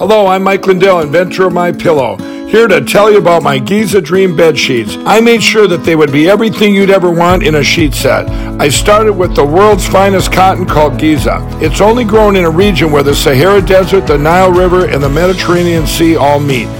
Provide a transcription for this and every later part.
Hello, I'm Mike Lindell, inventor of My Pillow. Here to tell you about my Giza Dream bed sheets. I made sure that they would be everything you'd ever want in a sheet set. I started with the world's finest cotton called Giza. It's only grown in a region where the Sahara Desert, the Nile River, and the Mediterranean Sea all meet.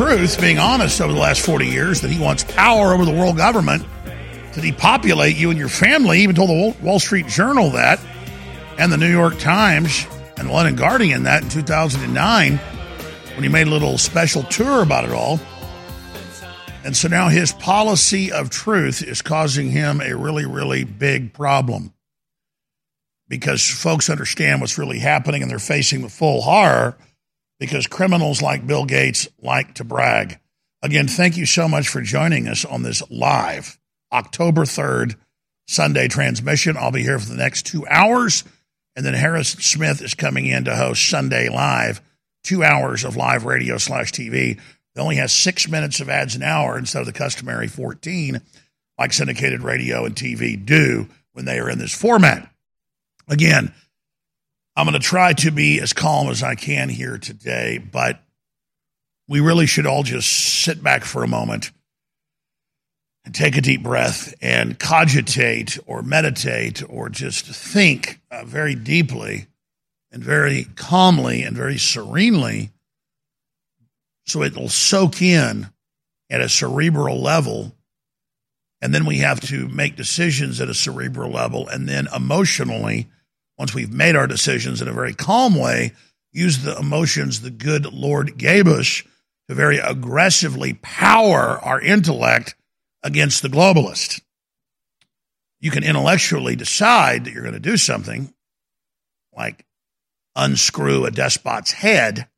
Truth, being honest over the last 40 years, that he wants power over the world government to depopulate you and your family. He even told the Wall- Street Journal that, and the New York Times and the London Guardian that in 2009 when he made a little special tour about it all. And so now his policy of truth is causing him a really, really big problem because folks understand what's really happening and they're facing the full horror because criminals like Bill Gates like to brag. Again, thank you so much for joining us on this live October 3rd Sunday transmission. I'll be here for the next two hours. And then Harrison Smith is coming in to host Sunday Live, two hours of live radio slash TV. It only has six minutes of ads an hour instead of the customary 14, like syndicated radio and TV do when they are in this format. Again, I'm going to try to be as calm as I can here today, but we really should all just sit back for a moment and take a deep breath and cogitate or meditate or just think uh, very deeply and very calmly and very serenely so it'll soak in at a cerebral level. And then we have to make decisions at a cerebral level. And then emotionally, once we've made our decisions in a very calm way, use the emotions the good Lord gave us to very aggressively power our intellect against the globalist. You can intellectually decide that you're going to do something like unscrew a despot's head.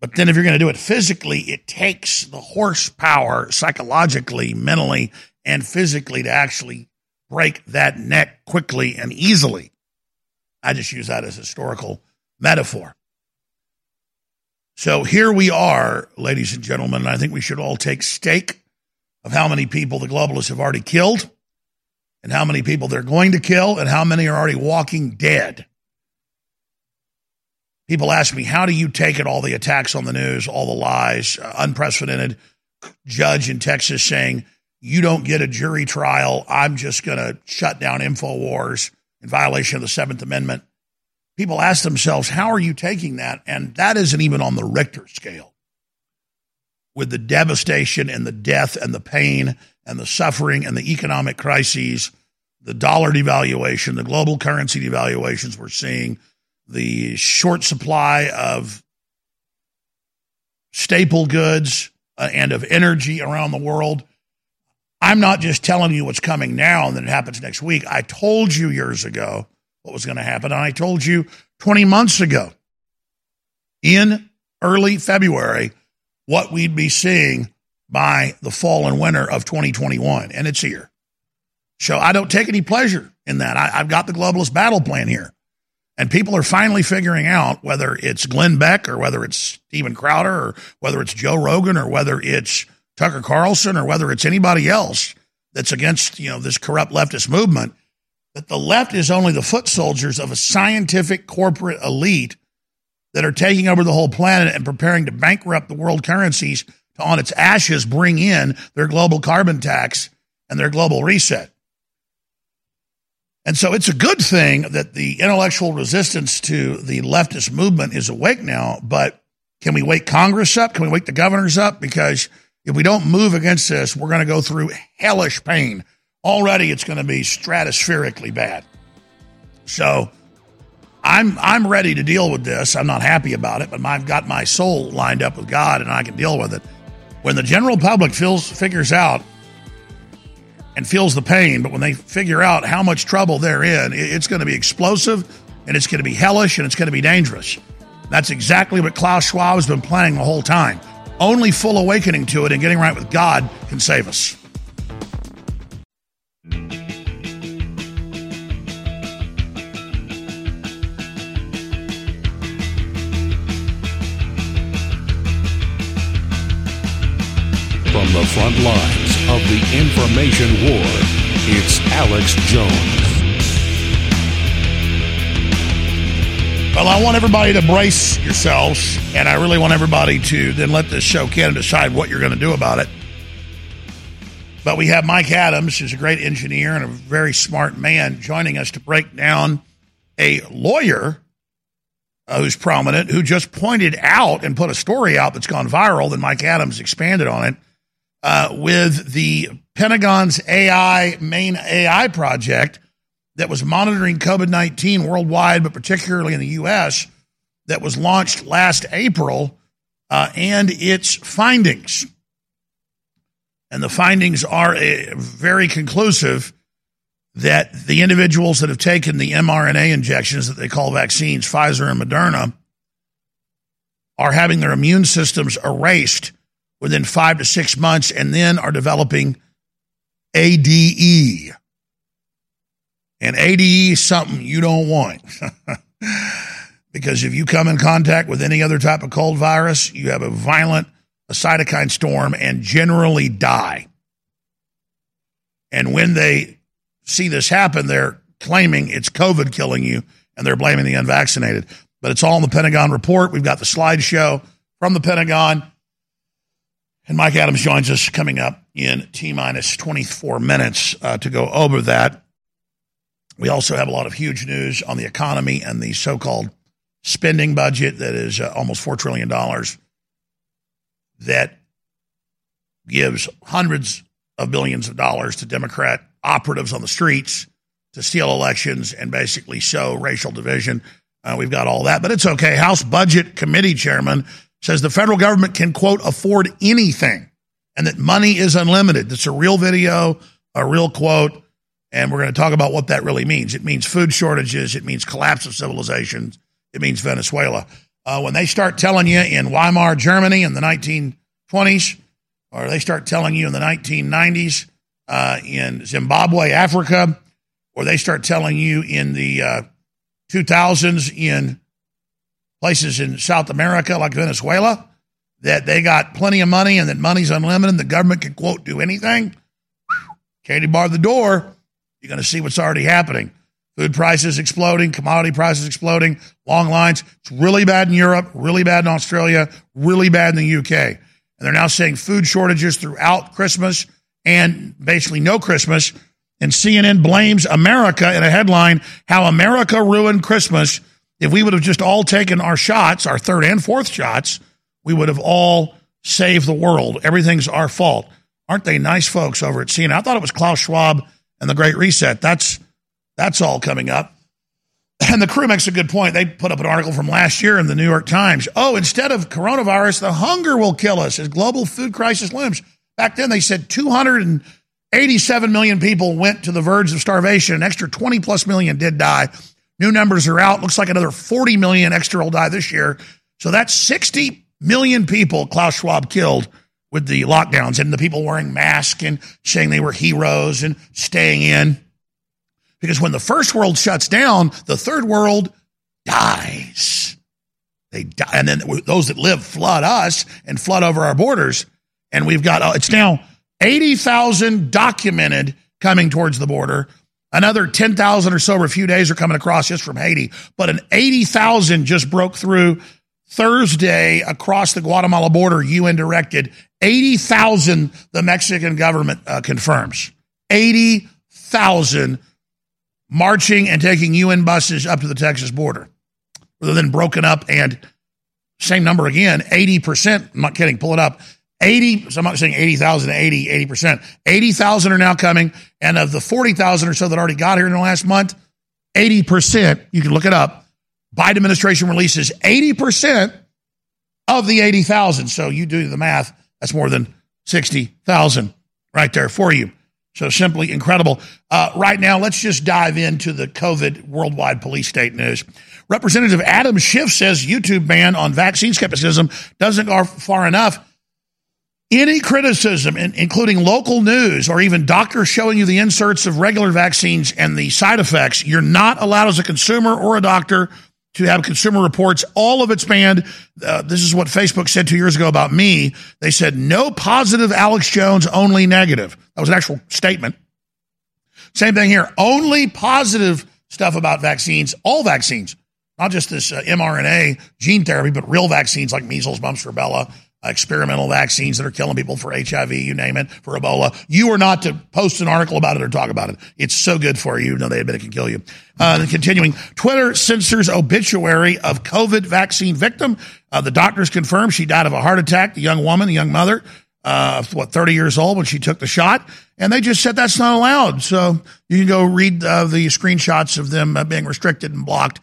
But then if you're going to do it physically, it takes the horsepower psychologically, mentally, and physically to actually break that neck quickly and easily. I just use that as a historical metaphor. So here we are, ladies and gentlemen, and I think we should all take stake of how many people the globalists have already killed and how many people they're going to kill and how many are already walking dead. People ask me, how do you take it, all the attacks on the news, all the lies, uh, unprecedented judge in Texas saying, you don't get a jury trial. I'm just going to shut down InfoWars in violation of the Seventh Amendment. People ask themselves, how are you taking that? And that isn't even on the Richter scale. With the devastation and the death and the pain and the suffering and the economic crises, the dollar devaluation, the global currency devaluations we're seeing, the short supply of staple goods uh, and of energy around the world. I'm not just telling you what's coming now and then it happens next week. I told you years ago what was going to happen. And I told you 20 months ago in early February what we'd be seeing by the fall and winter of 2021. And it's here. So I don't take any pleasure in that. I, I've got the globalist battle plan here. And people are finally figuring out whether it's Glenn Beck or whether it's Steven Crowder or whether it's Joe Rogan or whether it's Tucker Carlson or whether it's anybody else that's against, you know, this corrupt leftist movement, that the left is only the foot soldiers of a scientific corporate elite that are taking over the whole planet and preparing to bankrupt the world currencies to on its ashes bring in their global carbon tax and their global reset. And so it's a good thing that the intellectual resistance to the leftist movement is awake now, but can we wake Congress up? Can we wake the governors up? Because if we don't move against this, we're going to go through hellish pain. Already it's going to be stratospherically bad. So I'm I'm ready to deal with this. I'm not happy about it, but I've got my soul lined up with God and I can deal with it. When the general public feels figures out and feels the pain, but when they figure out how much trouble they're in, it's going to be explosive and it's going to be hellish and it's going to be dangerous. That's exactly what Klaus Schwab has been planning the whole time. Only full awakening to it and getting right with God can save us. From the front lines of the information war, it's Alex Jones. Well, I want everybody to brace yourselves, and I really want everybody to then let this show and decide what you're going to do about it. But we have Mike Adams, who's a great engineer and a very smart man, joining us to break down a lawyer uh, who's prominent, who just pointed out and put a story out that's gone viral. Then Mike Adams expanded on it uh, with the Pentagon's AI main AI project that was monitoring COVID 19 worldwide, but particularly in the U.S., that was launched last April, uh, and its findings. And the findings are uh, very conclusive that the individuals that have taken the mRNA injections that they call vaccines, Pfizer and Moderna, are having their immune systems erased within five to six months and then are developing ADE. And ADE is something you don't want. because if you come in contact with any other type of cold virus, you have a violent a cytokine storm and generally die. And when they see this happen, they're claiming it's COVID killing you and they're blaming the unvaccinated. But it's all in the Pentagon report. We've got the slideshow from the Pentagon. And Mike Adams joins us coming up in T minus 24 minutes uh, to go over that. We also have a lot of huge news on the economy and the so called spending budget that is uh, almost $4 trillion that gives hundreds of billions of dollars to Democrat operatives on the streets to steal elections and basically sow racial division. Uh, we've got all that, but it's okay. House Budget Committee Chairman says the federal government can, quote, afford anything and that money is unlimited. That's a real video, a real quote. And we're going to talk about what that really means. It means food shortages. It means collapse of civilizations. It means Venezuela. Uh, when they start telling you in Weimar, Germany in the 1920s, or they start telling you in the 1990s uh, in Zimbabwe, Africa, or they start telling you in the uh, 2000s in places in South America like Venezuela that they got plenty of money and that money's unlimited and the government can, quote, do anything. Candy bar the door. You're going to see what's already happening. Food prices exploding, commodity prices exploding, long lines. It's really bad in Europe, really bad in Australia, really bad in the UK. And they're now saying food shortages throughout Christmas and basically no Christmas. And CNN blames America in a headline how America ruined Christmas if we would have just all taken our shots, our third and fourth shots, we would have all saved the world. Everything's our fault. Aren't they nice folks over at CNN? I thought it was Klaus Schwab and the Great Reset. That's that's all coming up. And the crew makes a good point. They put up an article from last year in the New York Times. Oh, instead of coronavirus, the hunger will kill us as global food crisis looms. Back then, they said 287 million people went to the verge of starvation. An extra 20 plus million did die. New numbers are out. Looks like another 40 million extra will die this year. So that's 60 million people Klaus Schwab killed with the lockdowns and the people wearing masks and saying they were heroes and staying in. Because when the first world shuts down, the third world dies. They die. And then those that live flood us and flood over our borders. And we've got, uh, it's now 80,000 documented coming towards the border. Another 10,000 or so over a few days are coming across just from Haiti. But an 80,000 just broke through Thursday across the Guatemala border, UN directed. 80,000 the Mexican government uh, confirms. 80,000 marching and taking UN buses up to the Texas border. Rather than broken up and same number again, 80%, I'm not kidding, pull it up. 80, so I'm not saying 80,000 to 80, 80%. 80,000 are now coming. And of the 40,000 or so that already got here in the last month, 80%, you can look it up. Biden administration releases 80% of the 80,000. So you do the math, that's more than 60,000 right there for you. So simply incredible. Uh, right now, let's just dive into the COVID worldwide police state news. Representative Adam Schiff says YouTube ban on vaccine skepticism doesn't go far enough. Any criticism, including local news or even doctors showing you the inserts of regular vaccines and the side effects, you're not allowed as a consumer or a doctor to have consumer reports. All of it's banned. Uh, this is what Facebook said two years ago about me. They said no positive Alex Jones, only negative. That was an actual statement. Same thing here. Only positive stuff about vaccines, all vaccines, not just this uh, mRNA gene therapy, but real vaccines like measles, mumps, rubella, experimental vaccines that are killing people for HIV, you name it, for Ebola. You are not to post an article about it or talk about it. It's so good for you. No, they admit it can kill you. Uh, and continuing, Twitter censors obituary of COVID vaccine victim. Uh, the doctors confirm she died of a heart attack. The young woman, the young mother, uh, what, 30 years old when she took the shot. And they just said that's not allowed. So you can go read uh, the screenshots of them uh, being restricted and blocked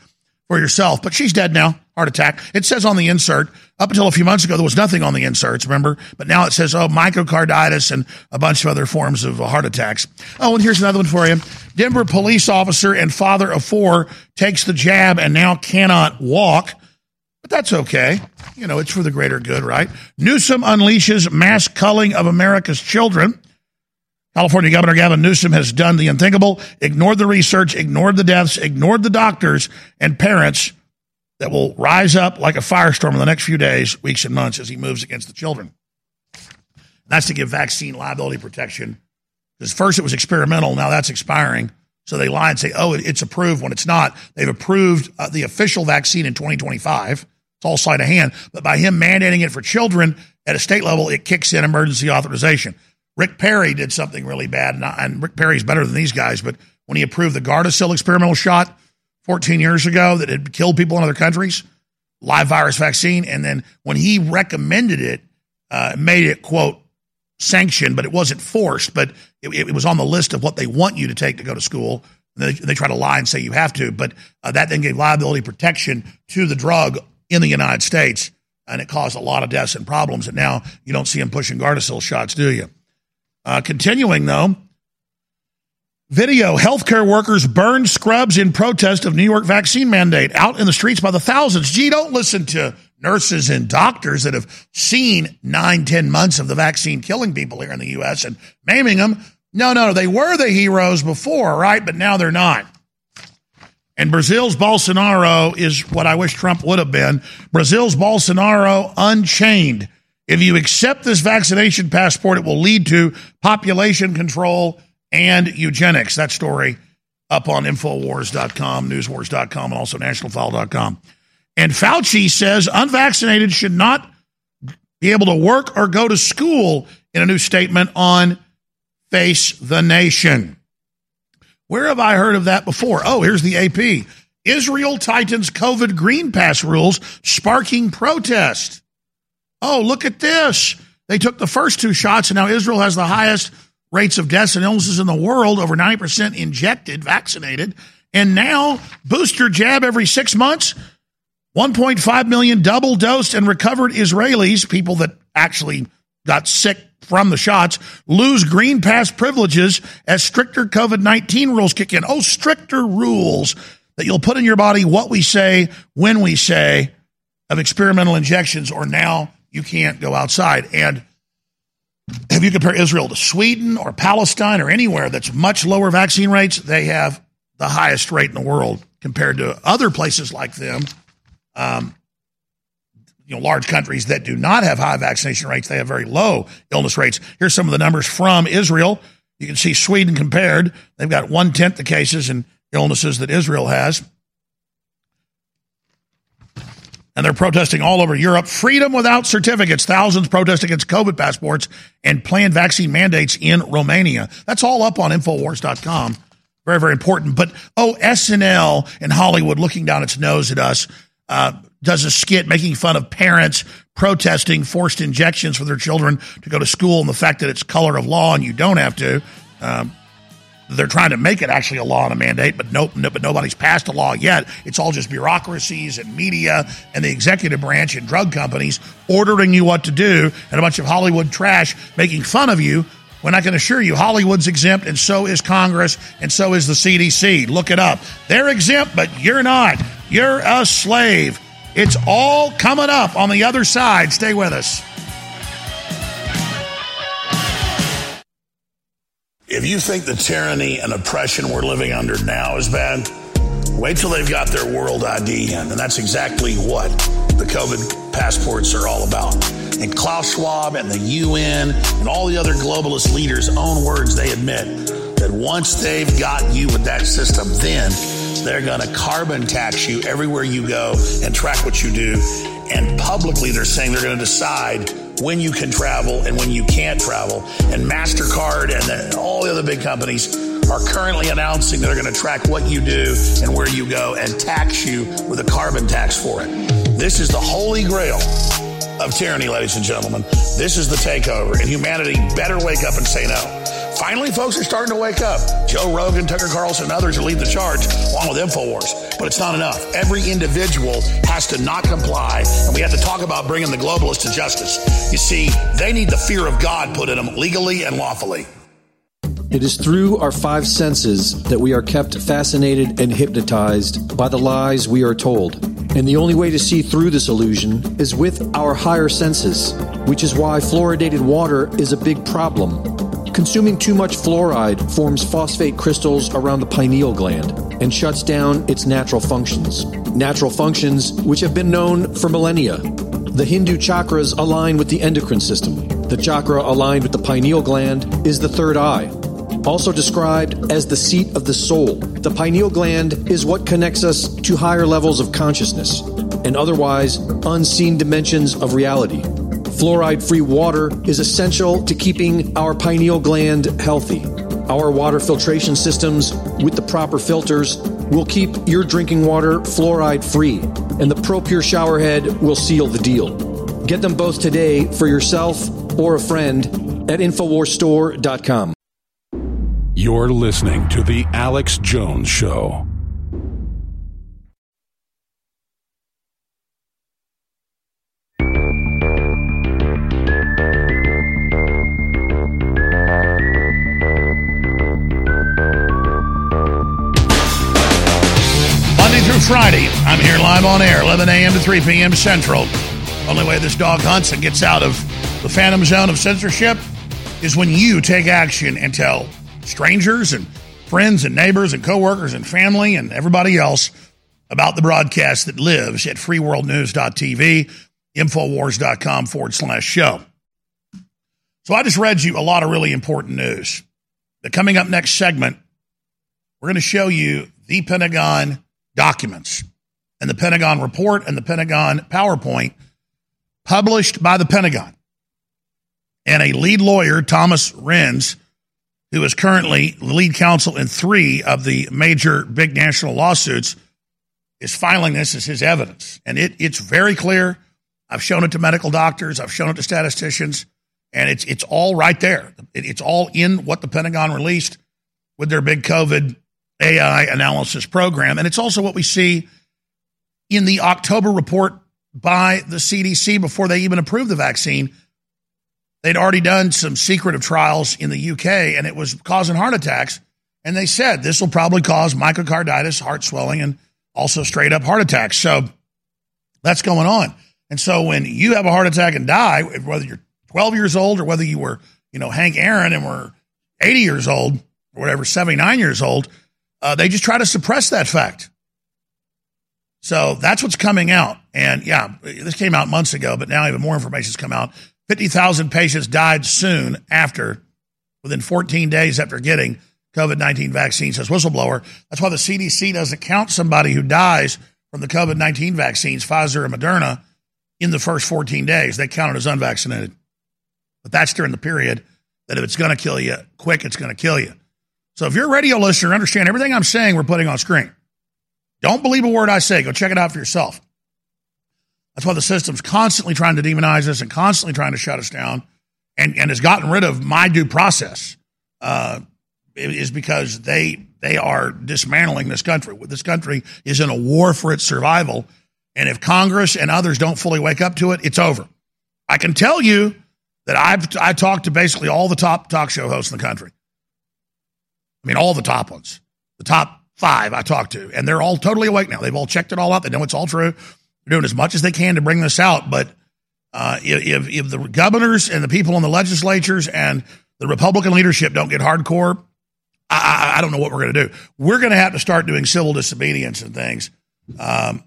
for yourself. But she's dead now, heart attack. It says on the insert, up until a few months ago, there was nothing on the inserts, remember? But now it says, oh, myocarditis and a bunch of other forms of heart attacks. Oh, and here's another one for you. Denver police officer and father of four takes the jab and now cannot walk. But that's okay. You know, it's for the greater good, right? Newsom unleashes mass culling of America's children. California Governor Gavin Newsom has done the unthinkable, ignored the research, ignored the deaths, ignored the doctors and parents that will rise up like a firestorm in the next few days, weeks, and months as he moves against the children. That's to give vaccine liability protection. Because first it was experimental, now that's expiring. So they lie and say, oh, it's approved when it's not. They've approved uh, the official vaccine in 2025. It's all sleight of hand. But by him mandating it for children at a state level, it kicks in emergency authorization. Rick Perry did something really bad, and, and Rick Perry's better than these guys, but when he approved the Gardasil experimental shot 14 years ago that had killed people in other countries, live virus vaccine, and then when he recommended it, uh, made it, quote, sanctioned, but it wasn't forced, but it, it, was on the list of what they want you to take to go to school. They, they, try to lie and say you have to, but uh, that then gave liability protection to the drug in the United States, and it caused a lot of deaths and problems. And now you don't see them pushing Gardasil shots, do you? Uh, continuing, though, video healthcare workers burn scrubs in protest of New York vaccine mandate out in the streets by the thousands. Gee, don't listen to nurses and doctors that have seen nine, ten months of the vaccine killing people here in the U.S. and maiming them. No, no, they were the heroes before, right? But now they're not. And Brazil's Bolsonaro is what I wish Trump would have been. Brazil's Bolsonaro unchained if you accept this vaccination passport, it will lead to population control and eugenics. That story up on Infowars.com, Newswars.com, and also NationalFile.com. And Fauci says unvaccinated should not be able to work or go to school in a new statement on Face the Nation. Where have I heard of that before? Oh, here's the AP. Israel tightens COVID Green Pass rules, sparking protest. Oh, look at this. They took the first two shots, and now Israel has the highest rates of deaths and illnesses in the world, over 90% injected, vaccinated. And now, booster jab every six months, 1.5 million double dosed and recovered Israelis, people that actually got sick from the shots, lose Green Pass privileges as stricter COVID 19 rules kick in. Oh, stricter rules that you'll put in your body what we say, when we say of experimental injections, or now you can't go outside. And if you compare Israel to Sweden or Palestine or anywhere that's much lower vaccine rates, they have the highest rate in the world compared to other places like them. Um, you know, large countries that do not have high vaccination rates, they have very low illness rates. Here's some of the numbers from Israel. You can see Sweden compared. They've got one tenth the cases and illnesses that Israel has. And they're protesting all over Europe. Freedom without certificates. Thousands protest against COVID passports and planned vaccine mandates in Romania. That's all up on Infowars.com. Very, very important. But, oh, SNL and Hollywood looking down its nose at us uh, does a skit making fun of parents protesting forced injections for their children to go to school and the fact that it's color of law and you don't have to. Um, they're trying to make it actually a law and a mandate, but nope, no, but nobody's passed a law yet. It's all just bureaucracies and media and the executive branch and drug companies ordering you what to do, and a bunch of Hollywood trash making fun of you. When I can assure you, Hollywood's exempt, and so is Congress, and so is the CDC. Look it up. They're exempt, but you're not. You're a slave. It's all coming up on the other side. Stay with us. If you think the tyranny and oppression we're living under now is bad, wait till they've got their world ID in. And that's exactly what the COVID passports are all about. And Klaus Schwab and the UN and all the other globalist leaders' own words, they admit that once they've got you with that system, then they're going to carbon tax you everywhere you go and track what you do. And publicly, they're saying they're going to decide when you can travel and when you can't travel. And MasterCard and the, all the other big companies are currently announcing they're going to track what you do and where you go and tax you with a carbon tax for it. This is the holy grail of tyranny, ladies and gentlemen. This is the takeover, and humanity better wake up and say no. Finally, folks are starting to wake up. Joe Rogan, Tucker Carlson, and others are leading the charge, along with InfoWars. But it's not enough. Every individual has to not comply, and we have to talk about bringing the globalists to justice. You see, they need the fear of God put in them legally and lawfully. It is through our five senses that we are kept fascinated and hypnotized by the lies we are told. And the only way to see through this illusion is with our higher senses, which is why fluoridated water is a big problem. Consuming too much fluoride forms phosphate crystals around the pineal gland and shuts down its natural functions. Natural functions which have been known for millennia. The Hindu chakras align with the endocrine system. The chakra aligned with the pineal gland is the third eye, also described as the seat of the soul. The pineal gland is what connects us to higher levels of consciousness and otherwise unseen dimensions of reality. Fluoride free water is essential to keeping our pineal gland healthy. Our water filtration systems with the proper filters will keep your drinking water fluoride free, and the ProPure shower head will seal the deal. Get them both today for yourself or a friend at InfoWarsStore.com. You're listening to The Alex Jones Show. Friday, I'm here live on air, 11 a.m. to 3 p.m. Central. Only way this dog hunts and gets out of the phantom zone of censorship is when you take action and tell strangers and friends and neighbors and coworkers and family and everybody else about the broadcast that lives at freeworldnews.tv, infowars.com forward slash show. So I just read you a lot of really important news. But coming up next segment, we're going to show you the Pentagon documents and the Pentagon report and the Pentagon PowerPoint published by the Pentagon. And a lead lawyer, Thomas Renz, who is currently the lead counsel in three of the major big national lawsuits, is filing this as his evidence. And it, it's very clear. I've shown it to medical doctors, I've shown it to statisticians, and it's, it's all right there. It, it's all in what the Pentagon released with their big COVID AI analysis program. And it's also what we see in the October report by the CDC before they even approved the vaccine. They'd already done some secretive trials in the UK and it was causing heart attacks. And they said this will probably cause myocarditis, heart swelling, and also straight up heart attacks. So that's going on. And so when you have a heart attack and die, whether you're 12 years old or whether you were, you know, Hank Aaron and were 80 years old or whatever, 79 years old, uh, they just try to suppress that fact. So that's what's coming out. And yeah, this came out months ago, but now even more information has come out. 50,000 patients died soon after, within 14 days after getting COVID 19 vaccine, says whistleblower. That's why the CDC doesn't count somebody who dies from the COVID 19 vaccines, Pfizer and Moderna, in the first 14 days. They count it as unvaccinated. But that's during the period that if it's going to kill you quick, it's going to kill you. So if you're a radio listener, understand everything I'm saying we're putting on screen. Don't believe a word I say. Go check it out for yourself. That's why the system's constantly trying to demonize us and constantly trying to shut us down and, and has gotten rid of my due process. Uh, is because they they are dismantling this country. This country is in a war for its survival, and if Congress and others don't fully wake up to it, it's over. I can tell you that I've I talked to basically all the top talk show hosts in the country. I mean, all the top ones, the top five I talked to, and they're all totally awake now. They've all checked it all out. They know it's all true. They're doing as much as they can to bring this out. But uh, if, if the governors and the people in the legislatures and the Republican leadership don't get hardcore, I, I, I don't know what we're going to do. We're going to have to start doing civil disobedience and things um,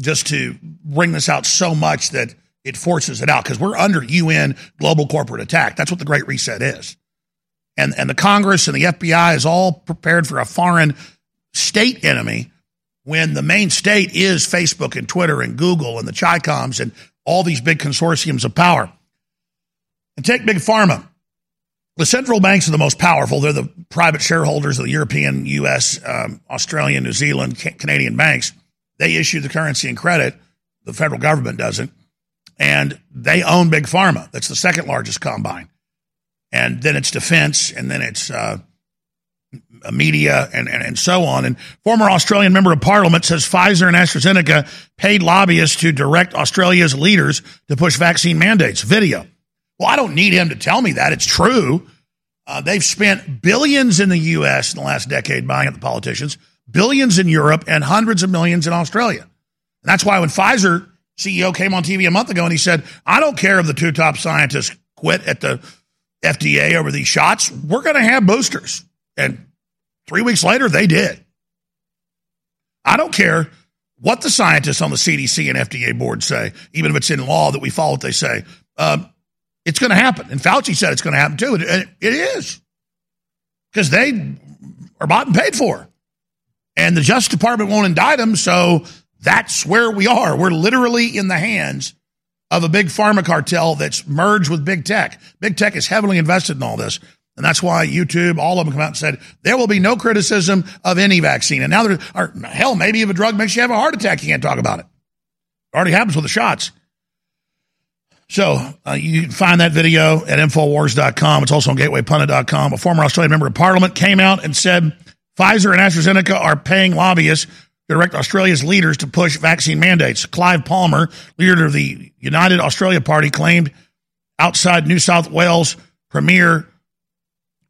just to bring this out so much that it forces it out because we're under UN global corporate attack. That's what the Great Reset is. And, and the Congress and the FBI is all prepared for a foreign state enemy when the main state is Facebook and Twitter and Google and the Chicoms and all these big consortiums of power. And take Big Pharma. The central banks are the most powerful. They're the private shareholders of the European, U.S., um, Australian, New Zealand, ca- Canadian banks. They issue the currency and credit. The federal government doesn't. And they own Big Pharma. That's the second largest combine. And then it's defense, and then it's uh, media, and, and, and so on. And former Australian member of parliament says Pfizer and AstraZeneca paid lobbyists to direct Australia's leaders to push vaccine mandates. Video. Well, I don't need him to tell me that. It's true. Uh, they've spent billions in the U.S. in the last decade buying up the politicians, billions in Europe, and hundreds of millions in Australia. And that's why when Pfizer CEO came on TV a month ago and he said, I don't care if the two top scientists quit at the FDA over these shots, we're going to have boosters. And three weeks later, they did. I don't care what the scientists on the CDC and FDA board say, even if it's in law that we follow what they say. Um, it's going to happen. And Fauci said it's going to happen too. And it is because they are bought and paid for. And the Justice Department won't indict them. So that's where we are. We're literally in the hands of a big pharma cartel that's merged with big tech. Big tech is heavily invested in all this. And that's why YouTube, all of them come out and said, there will be no criticism of any vaccine. And now there are, hell, maybe if a drug makes you have a heart attack, you can't talk about it. It already happens with the shots. So uh, you can find that video at Infowars.com. It's also on GatewayPundit.com. A former Australian member of parliament came out and said Pfizer and AstraZeneca are paying lobbyists direct Australia's leaders to push vaccine mandates. Clive Palmer, leader of the United Australia Party, claimed outside New South Wales Premier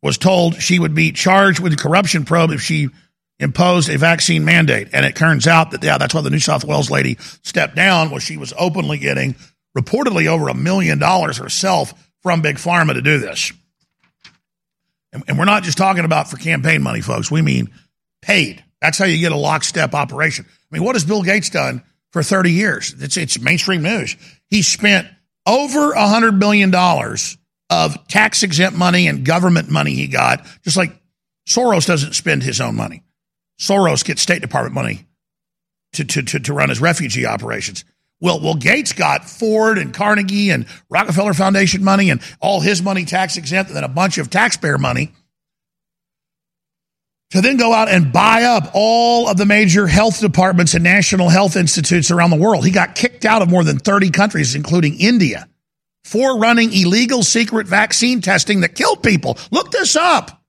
was told she would be charged with a corruption probe if she imposed a vaccine mandate. And it turns out that, yeah, that's why the New South Wales lady stepped down, was she was openly getting reportedly over a million dollars herself from Big Pharma to do this. And, and we're not just talking about for campaign money, folks. We mean paid. That's how you get a lockstep operation. I mean, what has Bill Gates done for 30 years? It's, it's mainstream news. He spent over a $100 billion of tax exempt money and government money he got, just like Soros doesn't spend his own money. Soros gets State Department money to, to, to, to run his refugee operations. Well, well, Gates got Ford and Carnegie and Rockefeller Foundation money and all his money tax exempt, and then a bunch of taxpayer money to then go out and buy up all of the major health departments and national health institutes around the world. He got kicked out of more than 30 countries, including India for running illegal secret vaccine testing that killed people. Look this up.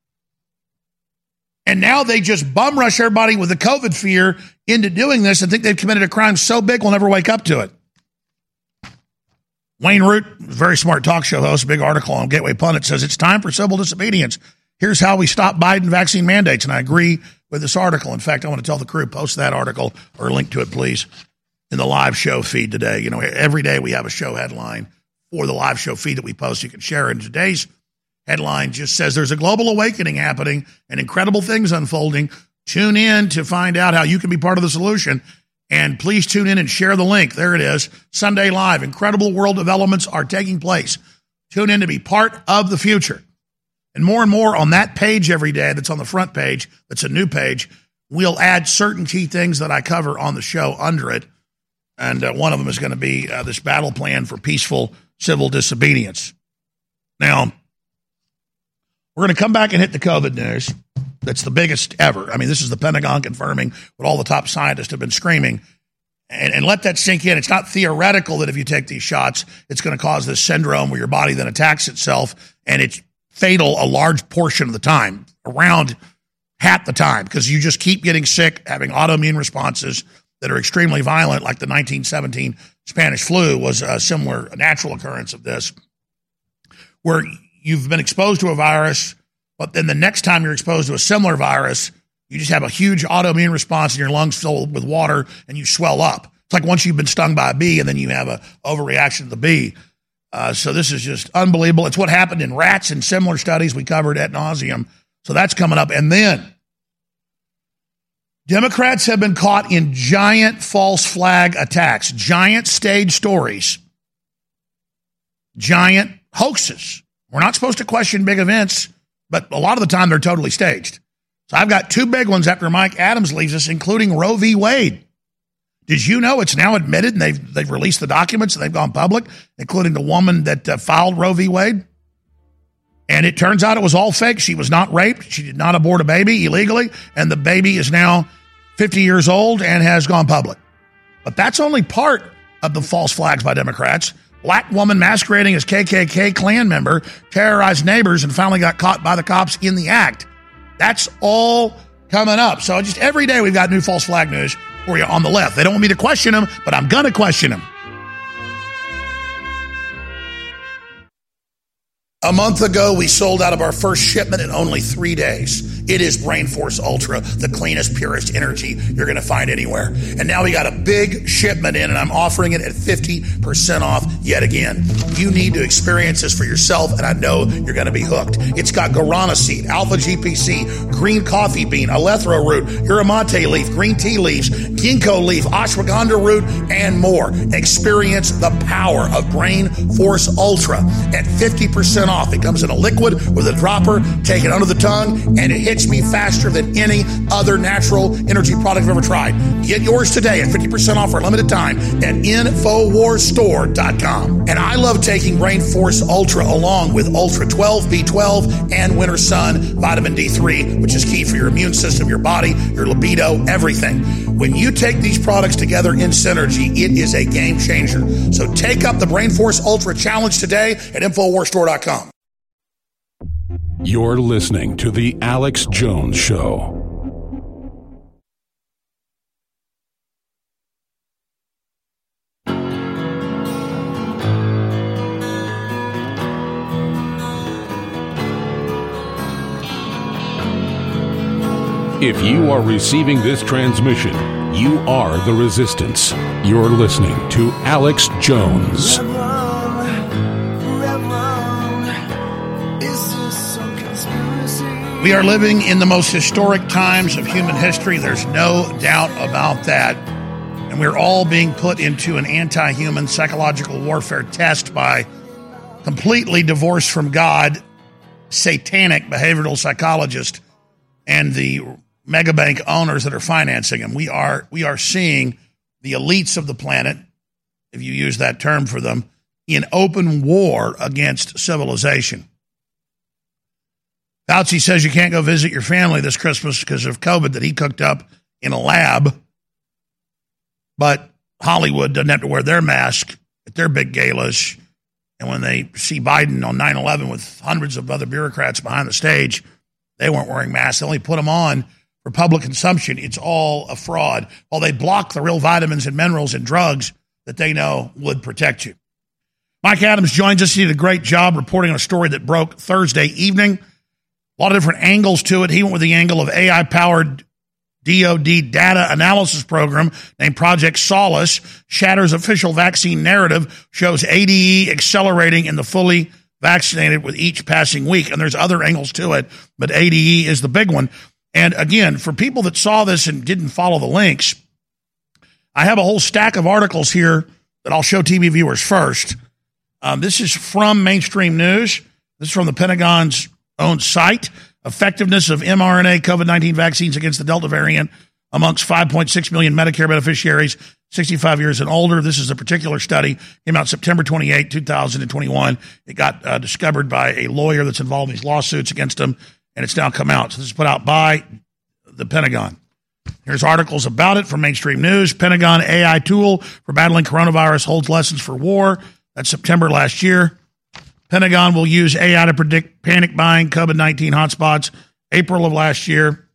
And now they just bum rush everybody with the COVID fear into doing this and think they've committed a crime so big we'll never wake up to it. Wayne Root, very smart talk show host, big article on Gateway Pundit says it's time for civil disobedience. Here's how we stop Biden vaccine mandates. And I agree with this article. In fact, I want to tell the crew, post that article or link to it, please, in the live show feed today. You know, every day we have a show headline for the live show feed that we post. You can share. And today's headline just says there's a global awakening happening and incredible things unfolding. Tune in to find out how you can be part of the solution. And please tune in and share the link. There it is. Sunday Live. Incredible world developments are taking place. Tune in to be part of the future. And more and more on that page every day that's on the front page, that's a new page, we'll add certain key things that I cover on the show under it. And uh, one of them is going to be uh, this battle plan for peaceful civil disobedience. Now, we're going to come back and hit the COVID news. That's the biggest ever. I mean, this is the Pentagon confirming what all the top scientists have been screaming. And, and let that sink in. It's not theoretical that if you take these shots, it's going to cause this syndrome where your body then attacks itself and it's fatal a large portion of the time, around half the time, because you just keep getting sick, having autoimmune responses that are extremely violent, like the 1917 Spanish flu was a similar natural occurrence of this, where you've been exposed to a virus, but then the next time you're exposed to a similar virus, you just have a huge autoimmune response and your lungs fill with water and you swell up. It's like once you've been stung by a bee and then you have a overreaction to the bee. Uh, so this is just unbelievable. It's what happened in rats and similar studies we covered at nauseum. So that's coming up. And then Democrats have been caught in giant false flag attacks, giant stage stories, giant hoaxes. We're not supposed to question big events, but a lot of the time they're totally staged. So I've got two big ones after Mike Adams leaves us, including Roe v. Wade. Did you know it's now admitted and they've, they've released the documents and they've gone public, including the woman that uh, filed Roe v. Wade? And it turns out it was all fake. She was not raped. She did not abort a baby illegally. And the baby is now 50 years old and has gone public. But that's only part of the false flags by Democrats. Black woman masquerading as KKK Klan member terrorized neighbors and finally got caught by the cops in the act. That's all coming up. So just every day we've got new false flag news for you on the left. They don't want me to question them, but I'm going to question them. A month ago, we sold out of our first shipment in only three days. It is Brain Force Ultra, the cleanest, purest energy you're going to find anywhere. And now we got a big shipment in, and I'm offering it at 50% off yet again. You need to experience this for yourself, and I know you're going to be hooked. It's got guarana seed, alpha GPC, green coffee bean, eleuthero root, yerba mate leaf, green tea leaves, ginkgo leaf, ashwagandha root, and more. Experience the power of Brain Force Ultra at 50% off. It comes in a liquid with a dropper. Take it under the tongue, and it hits me faster than any other natural energy product I've ever tried. Get yours today at 50% off for a limited time at InfoWarsStore.com. And I love taking Brain Force Ultra along with Ultra 12, B12, and Winter Sun Vitamin D3, which is key for your immune system, your body, your libido, everything. When you take these products together in synergy, it is a game changer. So take up the Brain Force Ultra Challenge today at InfoWarsStore.com. You're listening to The Alex Jones Show. If you are receiving this transmission, you are the resistance. You're listening to Alex Jones. We are living in the most historic times of human history. There's no doubt about that. And we're all being put into an anti human psychological warfare test by completely divorced from God, satanic behavioral psychologist, and the mega bank owners that are financing them. We are, we are seeing the elites of the planet, if you use that term for them, in open war against civilization. Fauci says you can't go visit your family this Christmas because of COVID that he cooked up in a lab. But Hollywood doesn't have to wear their mask at their big galas. And when they see Biden on 9 11 with hundreds of other bureaucrats behind the stage, they weren't wearing masks. They only put them on for public consumption. It's all a fraud. While they block the real vitamins and minerals and drugs that they know would protect you. Mike Adams joins us. He did a great job reporting on a story that broke Thursday evening. A lot of different angles to it. He went with the angle of AI powered DoD data analysis program named Project Salus shatters official vaccine narrative, shows ADE accelerating in the fully vaccinated with each passing week. And there's other angles to it, but ADE is the big one. And again, for people that saw this and didn't follow the links, I have a whole stack of articles here that I'll show TV viewers first. Um, this is from mainstream news. This is from the Pentagon's own site. Effectiveness of mRNA COVID 19 vaccines against the Delta variant amongst 5.6 million Medicare beneficiaries 65 years and older. This is a particular study, came out September 28, 2021. It got uh, discovered by a lawyer that's involved in these lawsuits against them, and it's now come out. So this is put out by the Pentagon. Here's articles about it from mainstream news. Pentagon AI tool for battling coronavirus holds lessons for war. That's September last year. Pentagon will use AI to predict panic buying COVID 19 hotspots. April of last year.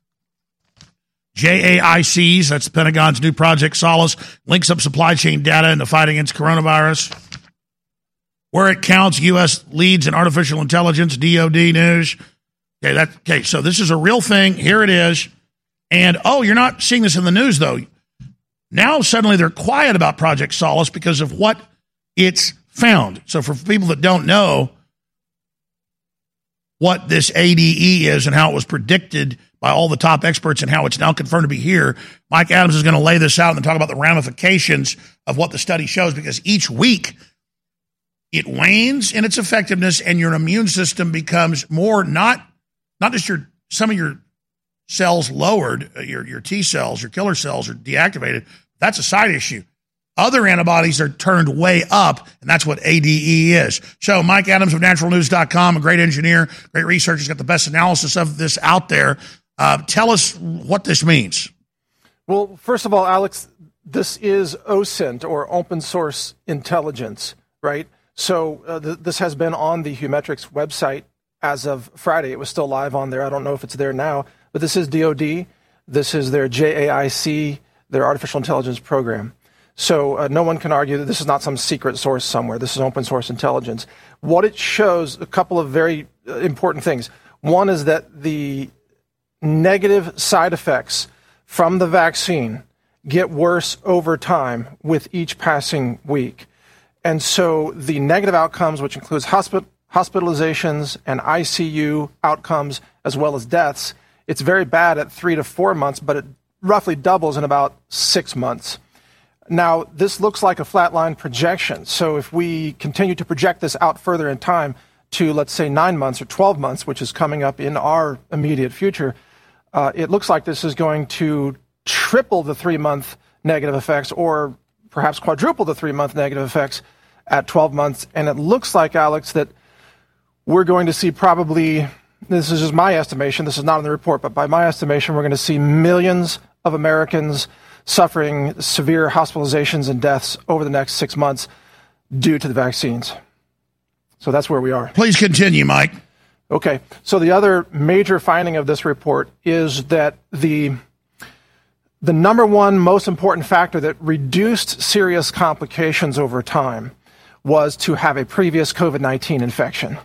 JAICs, that's Pentagon's new project, Salus, links up supply chain data in the fight against coronavirus. Where it counts, U.S. leads in artificial intelligence, DOD news. Okay, that, okay, so this is a real thing. Here it is. And oh, you're not seeing this in the news though. Now suddenly they're quiet about Project Salus because of what it's found. So for people that don't know what this ADE is and how it was predicted by all the top experts and how it's now confirmed to be here, Mike Adams is going to lay this out and talk about the ramifications of what the study shows because each week it wanes in its effectiveness and your immune system becomes more not not just your some of your cells lowered, uh, your your T cells, your killer cells are deactivated. That's a side issue. Other antibodies are turned way up, and that's what ADE is. So, Mike Adams of naturalnews.com, a great engineer, great researcher, has got the best analysis of this out there. Uh, tell us what this means. Well, first of all, Alex, this is OSINT or open source intelligence, right? So uh, th- this has been on the Humetrix website as of Friday. It was still live on there. I don't know if it's there now, but this is DoD. This is their JAIC, their artificial intelligence program. So uh, no one can argue that this is not some secret source somewhere. This is open source intelligence. What it shows, a couple of very uh, important things. One is that the negative side effects from the vaccine get worse over time with each passing week. And so the negative outcomes, which includes hospital, hospitalizations and ICU outcomes, as well as deaths, it's very bad at three to four months, but it roughly doubles in about six months. Now, this looks like a flatline projection. So if we continue to project this out further in time to, let's say, nine months or 12 months, which is coming up in our immediate future, uh, it looks like this is going to triple the three month negative effects or perhaps quadruple the three month negative effects at 12 months. And it looks like, Alex, that we're going to see probably, this is just my estimation, this is not in the report, but by my estimation, we're going to see millions of Americans suffering severe hospitalizations and deaths over the next six months due to the vaccines. So that's where we are. Please continue, Mike. Okay. So the other major finding of this report is that the the number one most important factor that reduced serious complications over time was to have a previous COVID 19 infection.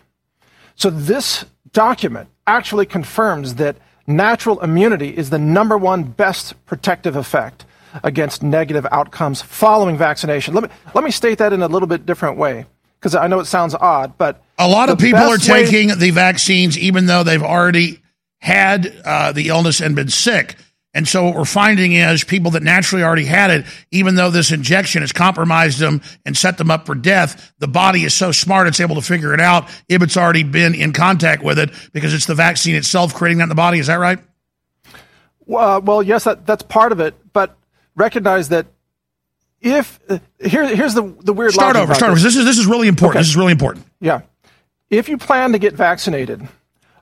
So this document actually confirms that natural immunity is the number one best protective effect against negative outcomes following vaccination. Let me, let me state that in a little bit different way because I know it sounds odd, but a lot of people are way- taking the vaccines even though they've already had uh, the illness and been sick. And so what we're finding is people that naturally already had it, even though this injection has compromised them and set them up for death, the body is so smart it's able to figure it out if it's already been in contact with it because it's the vaccine itself creating that in the body. Is that right? Uh, well, yes, that, that's part of it, but recognize that if uh, here, here's the the weird Start over. Start over. this. This is this is really important. Okay. This is really important. Yeah. If you plan to get vaccinated,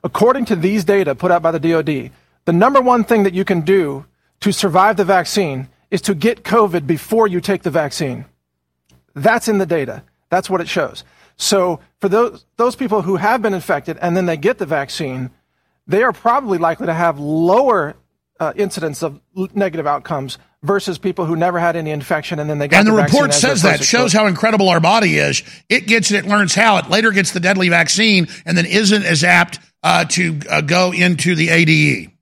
according to these data put out by the DoD, the number one thing that you can do to survive the vaccine is to get COVID before you take the vaccine. That's in the data. That's what it shows. So for those those people who have been infected and then they get the vaccine, they are probably likely to have lower uh, incidence of l- negative outcomes versus people who never had any infection and then they got And the vaccine report says that shows how incredible our body is. It gets it, it learns how. It later gets the deadly vaccine, and then isn't as apt uh, to uh, go into the ADE.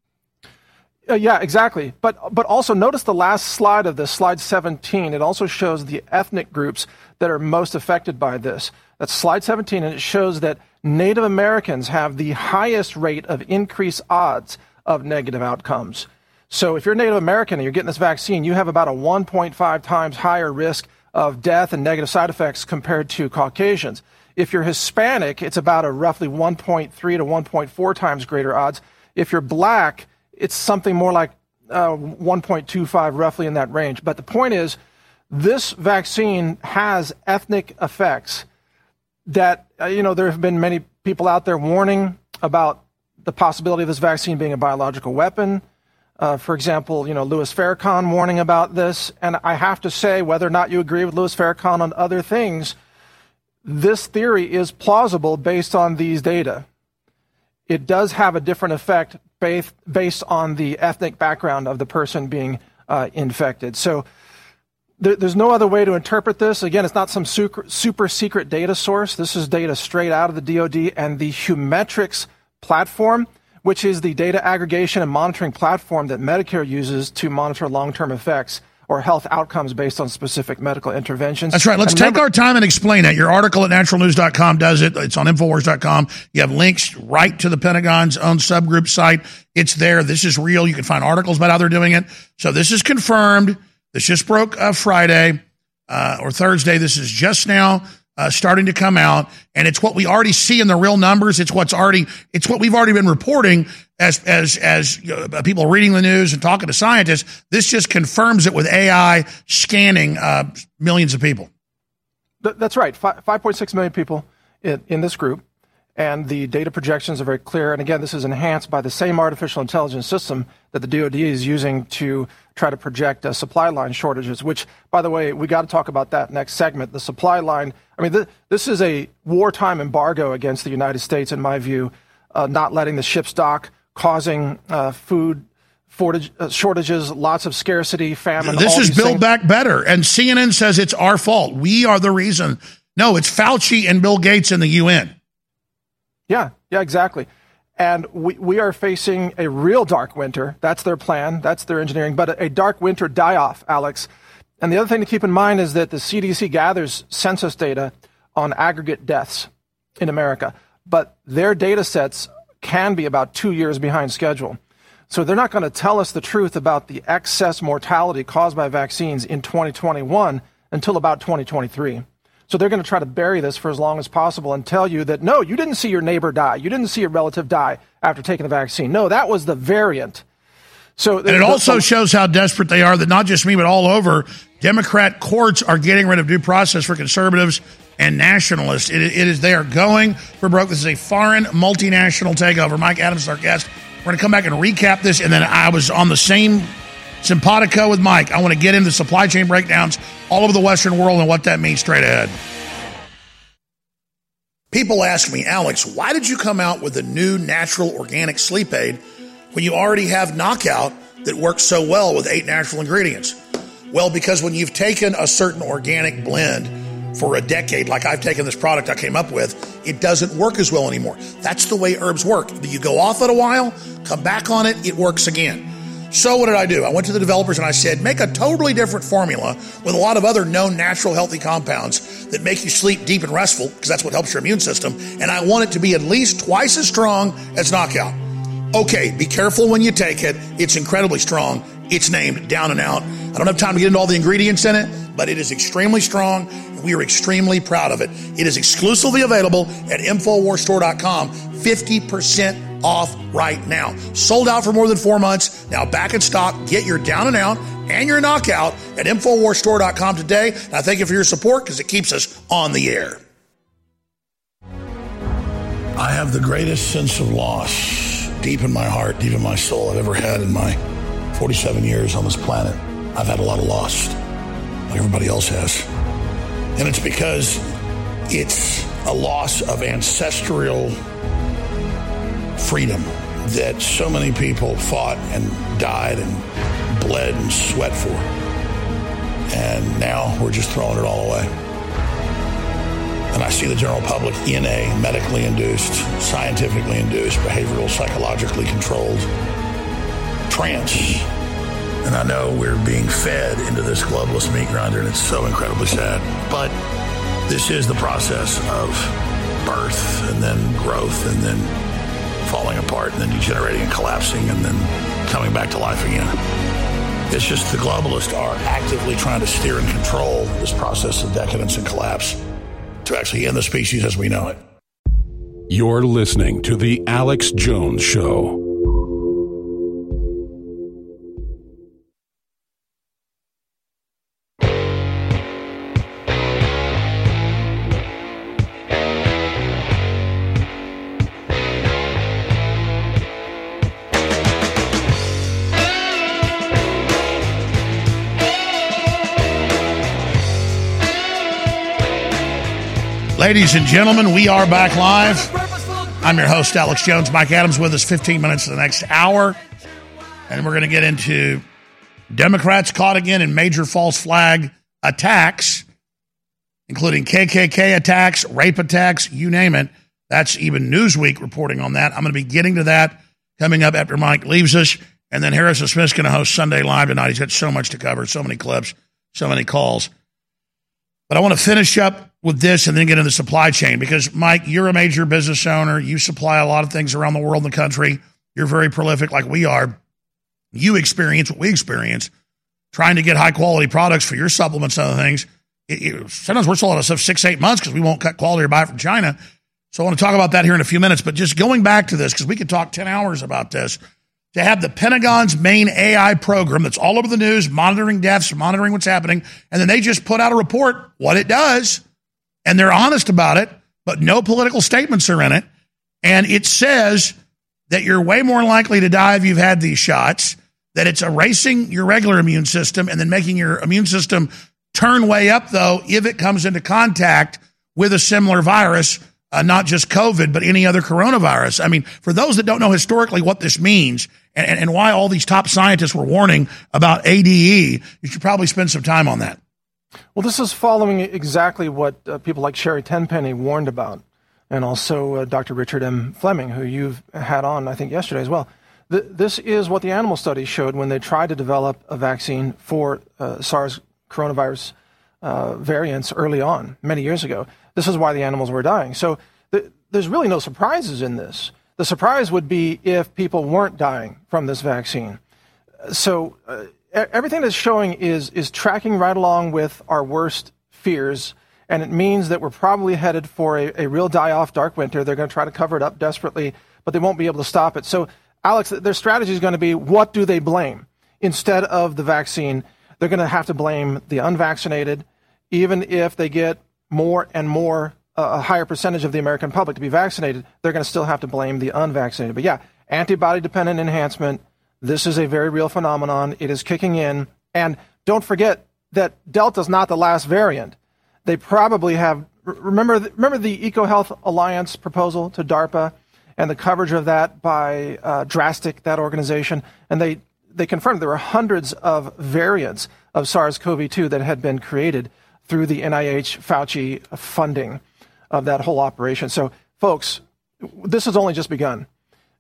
Uh, yeah, exactly. But but also notice the last slide of this, slide 17. It also shows the ethnic groups that are most affected by this. That's slide 17, and it shows that Native Americans have the highest rate of increased odds of negative outcomes. So if you're Native American and you're getting this vaccine, you have about a 1.5 times higher risk of death and negative side effects compared to Caucasians. If you're Hispanic, it's about a roughly 1.3 to 1.4 times greater odds. If you're black, it's something more like uh, 1.25, roughly in that range. But the point is, this vaccine has ethnic effects that, uh, you know, there have been many people out there warning about the possibility of this vaccine being a biological weapon. Uh, for example, you know, Louis Farrakhan warning about this. And I have to say, whether or not you agree with Louis Farrakhan on other things, this theory is plausible based on these data. It does have a different effect based, on the ethnic background of the person being uh, infected. So there, there's no other way to interpret this. Again, it's not some super, super secret data source. This is data straight out of the DoD and the Humetrix platform, which is the data aggregation and monitoring platform that Medicare uses to monitor long-term effects or health outcomes based on specific medical interventions. That's right. Let's take our time and explain that. Your article at naturalnews.com does it. It's on Infowars.com. You have links right to the Pentagon's own subgroup site. It's there. This is real. You can find articles about how they're doing it. So this is confirmed. This just broke uh, Friday uh, or Thursday. This is just now uh, starting to come out, and it's what we already see in the real numbers. It's what's already, it's what we've already been reporting as as as you know, people reading the news and talking to scientists. This just confirms it with AI scanning uh, millions of people. That's right. Five point six million people in, in this group, and the data projections are very clear. And again, this is enhanced by the same artificial intelligence system that the DoD is using to try to project uh, supply line shortages. Which, by the way, we got to talk about that next segment. The supply line I mean, th- this is a wartime embargo against the United States, in my view, uh, not letting the ships dock, causing uh, food shortage, uh, shortages, lots of scarcity, famine. This is Build things. Back Better. And CNN says it's our fault. We are the reason. No, it's Fauci and Bill Gates and the UN. Yeah, yeah, exactly. And we, we are facing a real dark winter. That's their plan. That's their engineering. But a, a dark winter die off, Alex. And the other thing to keep in mind is that the CDC gathers census data on aggregate deaths in America, but their data sets can be about two years behind schedule. So they're not going to tell us the truth about the excess mortality caused by vaccines in 2021 until about 2023. So they're going to try to bury this for as long as possible and tell you that no, you didn't see your neighbor die. You didn't see a relative die after taking the vaccine. No, that was the variant. So and it also shows how desperate they are that not just me, but all over Democrat courts are getting rid of due process for conservatives and nationalists. It, it is they are going for broke. This is a foreign multinational takeover. Mike Adams is our guest. We're going to come back and recap this, and then I was on the same simpatico with Mike. I want to get into supply chain breakdowns all over the Western world and what that means straight ahead. People ask me, Alex, why did you come out with a new natural organic sleep aid when you already have Knockout that works so well with eight natural ingredients? Well, because when you've taken a certain organic blend for a decade, like I've taken this product I came up with, it doesn't work as well anymore. That's the way herbs work. You go off it a while, come back on it, it works again. So what did I do? I went to the developers and I said, make a totally different formula with a lot of other known natural healthy compounds that make you sleep deep and restful because that's what helps your immune system. And I want it to be at least twice as strong as knockout. Okay, be careful when you take it. It's incredibly strong. It's named Down and Out. I don't have time to get into all the ingredients in it, but it is extremely strong. And we are extremely proud of it. It is exclusively available at InfoWarsStore.com. 50% off right now. Sold out for more than four months. Now back in stock. Get your Down and Out and your Knockout at InfoWarsStore.com today. And I thank you for your support because it keeps us on the air. I have the greatest sense of loss deep in my heart, deep in my soul I've ever had in my 47 years on this planet, I've had a lot of loss, like everybody else has. And it's because it's a loss of ancestral freedom that so many people fought and died and bled and sweat for. And now we're just throwing it all away. And I see the general public in a medically induced, scientifically induced, behavioral, psychologically controlled trance. And I know we're being fed into this globalist meat grinder, and it's so incredibly sad. But this is the process of birth and then growth and then falling apart and then degenerating and collapsing and then coming back to life again. It's just the globalists are actively trying to steer and control this process of decadence and collapse to actually end the species as we know it. You're listening to The Alex Jones Show. Ladies and gentlemen, we are back live. I'm your host, Alex Jones. Mike Adams with us 15 minutes to the next hour. And we're going to get into Democrats caught again in major false flag attacks, including KKK attacks, rape attacks, you name it. That's even Newsweek reporting on that. I'm going to be getting to that coming up after Mike leaves us. And then Harrison Smith's going to host Sunday Live tonight. He's got so much to cover, so many clips, so many calls. But I want to finish up with this and then get into the supply chain because, Mike, you're a major business owner. You supply a lot of things around the world and the country. You're very prolific like we are. You experience what we experience trying to get high quality products for your supplements and other things. It, it, sometimes we're selling stuff six, eight months because we won't cut quality or buy it from China. So I want to talk about that here in a few minutes. But just going back to this, because we could talk 10 hours about this to have the Pentagon's main AI program that's all over the news, monitoring deaths, monitoring what's happening, and then they just put out a report what it does, and they're honest about it, but no political statements are in it. And it says that you're way more likely to die if you've had these shots, that it's erasing your regular immune system and then making your immune system turn way up, though, if it comes into contact with a similar virus uh, not just COVID, but any other coronavirus. I mean, for those that don't know historically what this means and, and why all these top scientists were warning about ADE, you should probably spend some time on that. Well, this is following exactly what uh, people like Sherry Tenpenny warned about, and also uh, Dr. Richard M. Fleming, who you've had on, I think, yesterday as well. Th- this is what the animal studies showed when they tried to develop a vaccine for uh, SARS coronavirus uh, variants early on, many years ago. This is why the animals were dying. So th- there's really no surprises in this. The surprise would be if people weren't dying from this vaccine. So uh, everything that's showing is is tracking right along with our worst fears, and it means that we're probably headed for a, a real die-off dark winter. They're going to try to cover it up desperately, but they won't be able to stop it. So, Alex, their strategy is going to be what do they blame instead of the vaccine? They're going to have to blame the unvaccinated, even if they get more and more a higher percentage of the American public to be vaccinated, they're going to still have to blame the unvaccinated. But yeah, antibody dependent enhancement. This is a very real phenomenon. It is kicking in. And don't forget that Delta is not the last variant. They probably have, remember, remember the EcoHealth Alliance proposal to DARPA and the coverage of that by uh, Drastic, that organization. And they, they confirmed there were hundreds of variants of SARS CoV 2 that had been created through the NIH Fauci funding of that whole operation. So, folks, this has only just begun.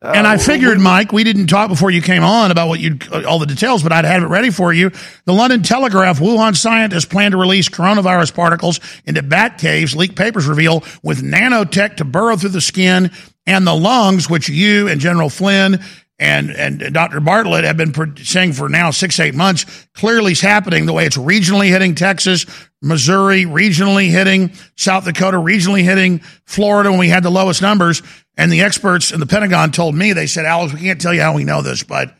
Uh, and I figured, Mike, we didn't talk before you came on about what you all the details, but I'd have it ready for you. The London Telegraph: Wuhan scientists plan to release coronavirus particles into bat caves. Leaked papers reveal with nanotech to burrow through the skin and the lungs, which you and General Flynn and and Dr. Bartlett have been saying for now six eight months. Clearly, is happening the way it's regionally hitting Texas, Missouri, regionally hitting South Dakota, regionally hitting Florida when we had the lowest numbers. And the experts in the Pentagon told me they said, Alex, we can't tell you how we know this, but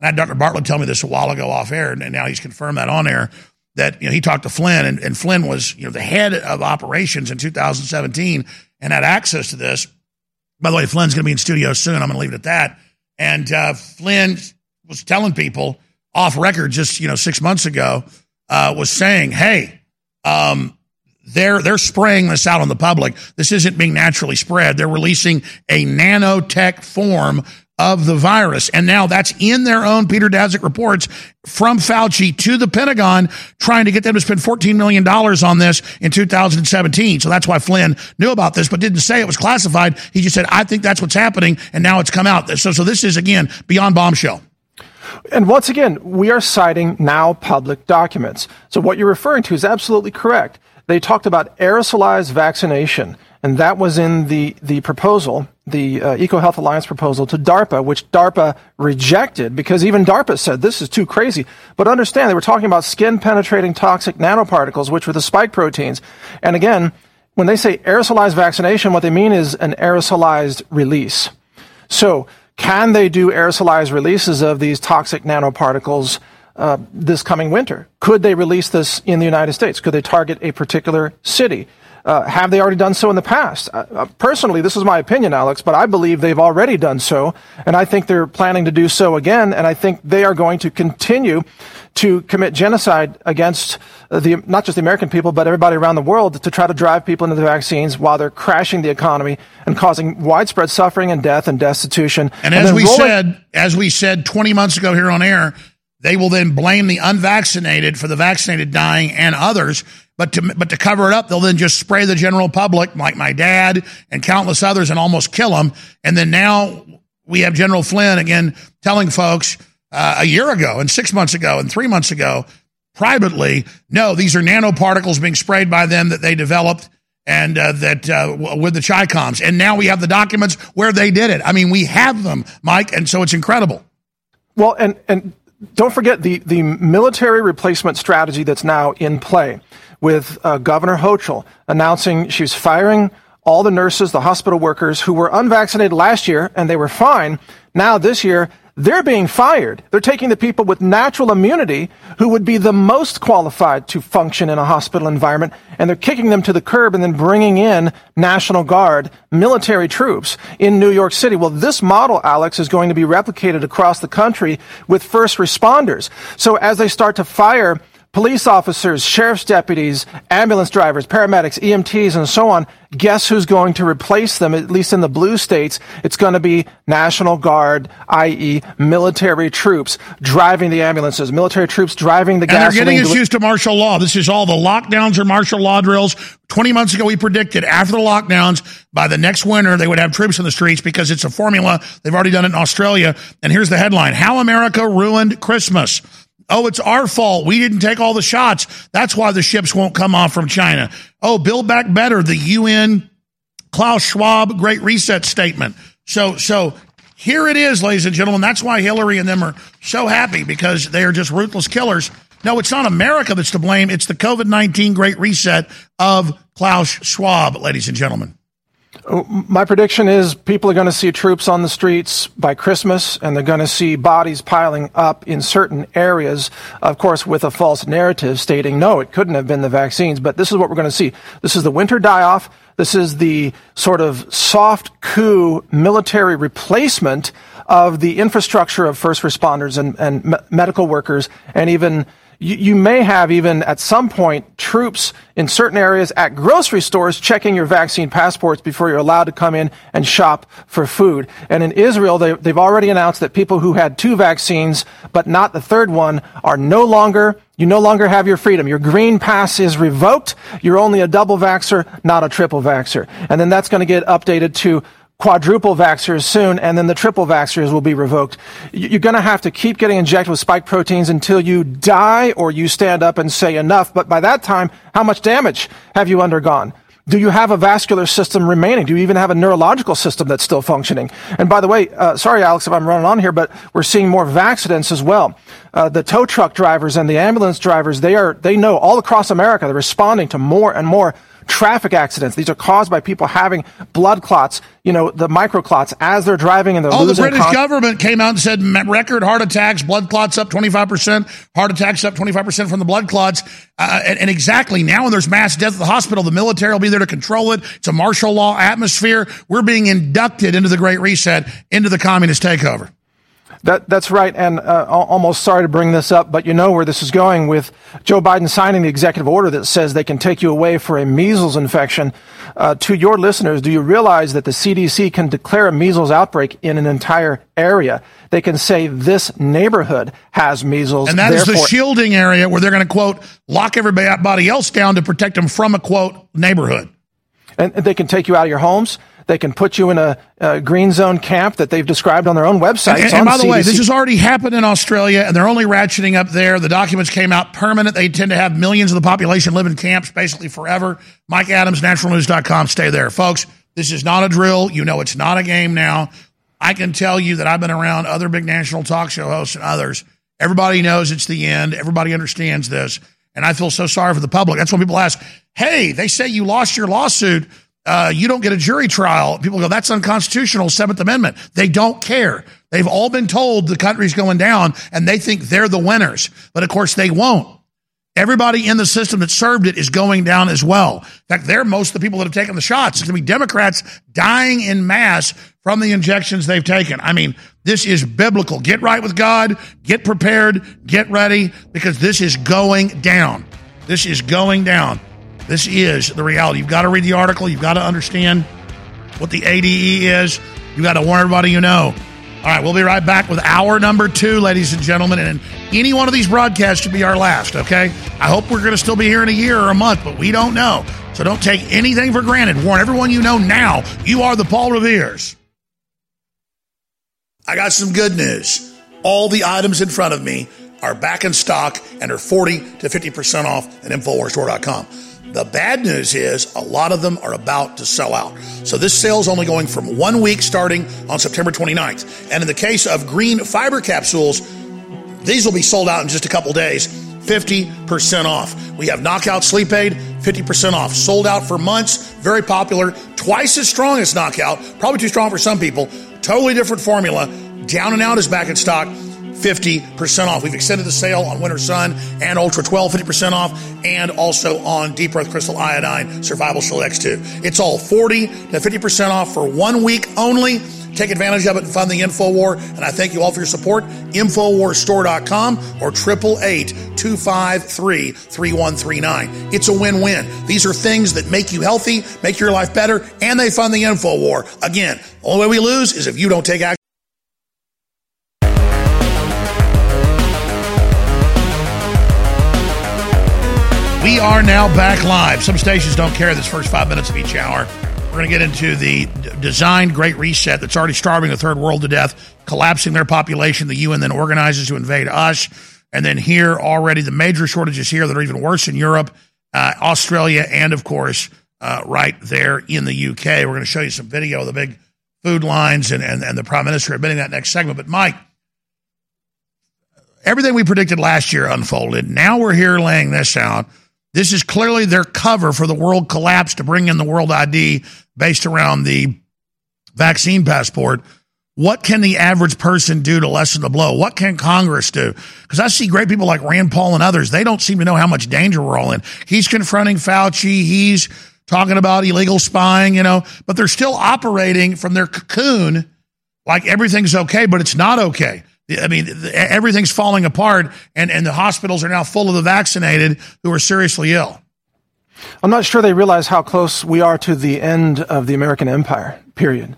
I had Dr. Bartlett tell me this a while ago off air, and now he's confirmed that on air. That you know he talked to Flynn, and, and Flynn was you know the head of operations in 2017 and had access to this. By the way, Flynn's going to be in studio soon. I'm going to leave it at that and uh, Flynn was telling people off record just you know six months ago uh, was saying, "Hey, um, they're they're spraying this out on the public. This isn't being naturally spread. They're releasing a nanotech form of the virus. And now that's in their own Peter Daszak reports from Fauci to the Pentagon, trying to get them to spend $14 million on this in 2017. So that's why Flynn knew about this, but didn't say it was classified. He just said, I think that's what's happening. And now it's come out. So, so this is, again, beyond bombshell. And once again, we are citing now public documents. So what you're referring to is absolutely correct they talked about aerosolized vaccination, and that was in the, the proposal, the uh, EcoHealth Alliance proposal to DARPA, which DARPA rejected because even DARPA said this is too crazy. But understand, they were talking about skin penetrating toxic nanoparticles, which were the spike proteins. And again, when they say aerosolized vaccination, what they mean is an aerosolized release. So, can they do aerosolized releases of these toxic nanoparticles uh, this coming winter? Could they release this in the United States? Could they target a particular city? Uh, have they already done so in the past? Uh, uh, personally, this is my opinion, Alex, but I believe they've already done so, and I think they're planning to do so again, and I think they are going to continue to commit genocide against the, not just the American people, but everybody around the world to try to drive people into the vaccines while they're crashing the economy and causing widespread suffering and death and destitution. And, and as we rolling- said, as we said 20 months ago here on air, they will then blame the unvaccinated for the vaccinated dying and others. But to, but to cover it up, they'll then just spray the general public, like my dad and countless others, and almost kill them. And then now we have General Flynn again telling folks uh, a year ago and six months ago and three months ago privately, no, these are nanoparticles being sprayed by them that they developed and uh, that uh, with the Chicoms. And now we have the documents where they did it. I mean, we have them, Mike, and so it's incredible. Well, and and don't forget the, the military replacement strategy that's now in play with uh, Governor Hochul announcing she's firing all the nurses, the hospital workers who were unvaccinated last year and they were fine. Now this year, they're being fired. They're taking the people with natural immunity who would be the most qualified to function in a hospital environment, and they're kicking them to the curb and then bringing in National Guard military troops in New York City. Well, this model, Alex, is going to be replicated across the country with first responders. So as they start to fire police officers, sheriff's deputies, ambulance drivers, paramedics, EMTs, and so on, guess who's going to replace them, at least in the blue states? It's going to be National Guard, i.e., military troops driving the ambulances, military troops driving the and gasoline. they're getting us used to martial law. This is all the lockdowns or martial law drills. 20 months ago, we predicted after the lockdowns, by the next winter, they would have troops in the streets because it's a formula. They've already done it in Australia. And here's the headline How America Ruined Christmas. Oh, it's our fault. We didn't take all the shots. That's why the ships won't come off from China. Oh, build back better. The UN Klaus Schwab Great Reset statement. So, so here it is, ladies and gentlemen. That's why Hillary and them are so happy because they are just ruthless killers. No, it's not America that's to blame. It's the COVID 19 Great Reset of Klaus Schwab, ladies and gentlemen. My prediction is people are going to see troops on the streets by Christmas, and they're going to see bodies piling up in certain areas, of course, with a false narrative stating, no, it couldn't have been the vaccines. But this is what we're going to see. This is the winter die off. This is the sort of soft coup military replacement of the infrastructure of first responders and, and me- medical workers and even you, you may have even at some point troops in certain areas at grocery stores checking your vaccine passports before you're allowed to come in and shop for food. And in Israel, they, they've already announced that people who had two vaccines but not the third one are no longer you no longer have your freedom. Your green pass is revoked. You're only a double vaxer, not a triple vaxer. And then that's going to get updated to quadruple vaxxers soon, and then the triple vaxxers will be revoked. You're going to have to keep getting injected with spike proteins until you die or you stand up and say enough. But by that time, how much damage have you undergone? Do you have a vascular system remaining? Do you even have a neurological system that's still functioning? And by the way, uh, sorry, Alex, if I'm running on here, but we're seeing more accidents as well. Uh, the tow truck drivers and the ambulance drivers, they are, they know all across America, they're responding to more and more traffic accidents. These are caused by people having blood clots, you know, the microclots as they're driving and they're oh, losing. the British con- government came out and said record heart attacks, blood clots up 25%, heart attacks up 25% from the blood clots. Uh, and, and, exactly now when there's mass death at the hospital, the military will be there to control it. It's a martial law atmosphere. We're being inducted into the Great Reset, into the communist takeover. That, that's right. And uh, almost sorry to bring this up, but you know where this is going with Joe Biden signing the executive order that says they can take you away for a measles infection. Uh, to your listeners, do you realize that the CDC can declare a measles outbreak in an entire area? They can say this neighborhood has measles. And that is the shielding area where they're going to, quote, lock everybody else down to protect them from a, quote, neighborhood. And they can take you out of your homes. They can put you in a, a green zone camp that they've described on their own website. And, and by the CDC. way, this has already happened in Australia, and they're only ratcheting up there. The documents came out permanent. They tend to have millions of the population live in camps basically forever. Mike Adams, naturalnews.com. Stay there. Folks, this is not a drill. You know it's not a game now. I can tell you that I've been around other big national talk show hosts and others. Everybody knows it's the end. Everybody understands this. And I feel so sorry for the public. That's when people ask, hey, they say you lost your lawsuit. Uh, you don't get a jury trial. People go, that's unconstitutional, Seventh Amendment. They don't care. They've all been told the country's going down and they think they're the winners. But of course, they won't. Everybody in the system that served it is going down as well. In fact, they're most of the people that have taken the shots. It's going to be Democrats dying in mass from the injections they've taken. I mean, this is biblical. Get right with God, get prepared, get ready, because this is going down. This is going down. This is the reality. You've got to read the article. You've got to understand what the ADE is. You've got to warn everybody you know. All right, we'll be right back with hour number two, ladies and gentlemen. And any one of these broadcasts should be our last, okay? I hope we're going to still be here in a year or a month, but we don't know. So don't take anything for granted. Warn everyone you know now. You are the Paul Revere's. I got some good news. All the items in front of me are back in stock and are 40 to 50% off at InfoWarsStore.com. The bad news is a lot of them are about to sell out. So this sale is only going from one week starting on September 29th. And in the case of green fiber capsules, these will be sold out in just a couple days. 50% off. We have Knockout Sleep Aid, 50% off. Sold out for months, very popular, twice as strong as Knockout, probably too strong for some people. Totally different formula. Down and Out is back in stock. 50% off. We've extended the sale on Winter Sun and Ultra 12, 50% off, and also on Deep Earth Crystal Iodine Survival Shield X2. It's all 40 to 50% off for one week only. Take advantage of it and fund the InfoWar. And I thank you all for your support. InfoWarsStore.com or 888-253-3139. It's a win-win. These are things that make you healthy, make your life better, and they fund the InfoWar. Again, only way we lose is if you don't take action. Are now back live. Some stations don't care this first five minutes of each hour. We're going to get into the designed Great Reset that's already starving the third world to death, collapsing their population. The UN then organizes to invade us. And then here already, the major shortages here that are even worse in Europe, uh, Australia, and of course, uh, right there in the UK. We're going to show you some video of the big food lines and, and, and the Prime Minister admitting that next segment. But Mike, everything we predicted last year unfolded. Now we're here laying this out. This is clearly their cover for the world collapse to bring in the world ID based around the vaccine passport. What can the average person do to lessen the blow? What can Congress do? Because I see great people like Rand Paul and others. They don't seem to know how much danger we're all in. He's confronting Fauci. He's talking about illegal spying, you know, but they're still operating from their cocoon like everything's okay, but it's not okay. I mean, everything's falling apart, and, and the hospitals are now full of the vaccinated who are seriously ill. I'm not sure they realize how close we are to the end of the American empire, period.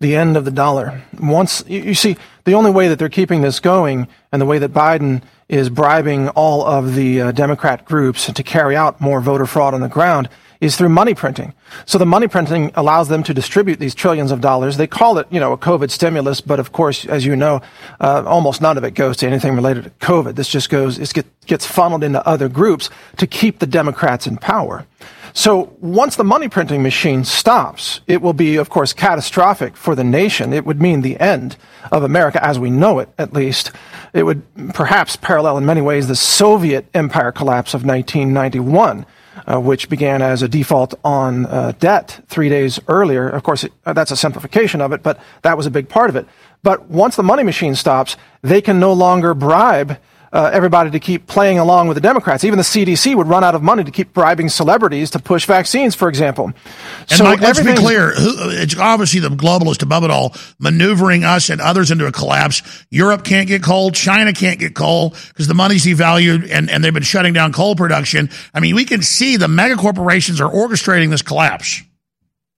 The end of the dollar. Once, you see, the only way that they're keeping this going and the way that Biden is bribing all of the uh, Democrat groups to carry out more voter fraud on the ground is through money printing. So the money printing allows them to distribute these trillions of dollars. They call it, you know, a COVID stimulus, but of course, as you know, uh, almost none of it goes to anything related to COVID. This just goes, it gets funneled into other groups to keep the Democrats in power. So once the money printing machine stops, it will be, of course, catastrophic for the nation. It would mean the end of America as we know it, at least. It would perhaps parallel in many ways the Soviet empire collapse of 1991 uh, which began as a default on uh, debt three days earlier. Of course, it, uh, that's a simplification of it, but that was a big part of it. But once the money machine stops, they can no longer bribe uh, everybody to keep playing along with the Democrats. Even the CDC would run out of money to keep bribing celebrities to push vaccines, for example. And so Mike, let's be clear. It's obviously the globalist above it all, maneuvering us and others into a collapse. Europe can't get coal. China can't get coal because the money's devalued and, and they've been shutting down coal production. I mean, we can see the mega corporations are orchestrating this collapse.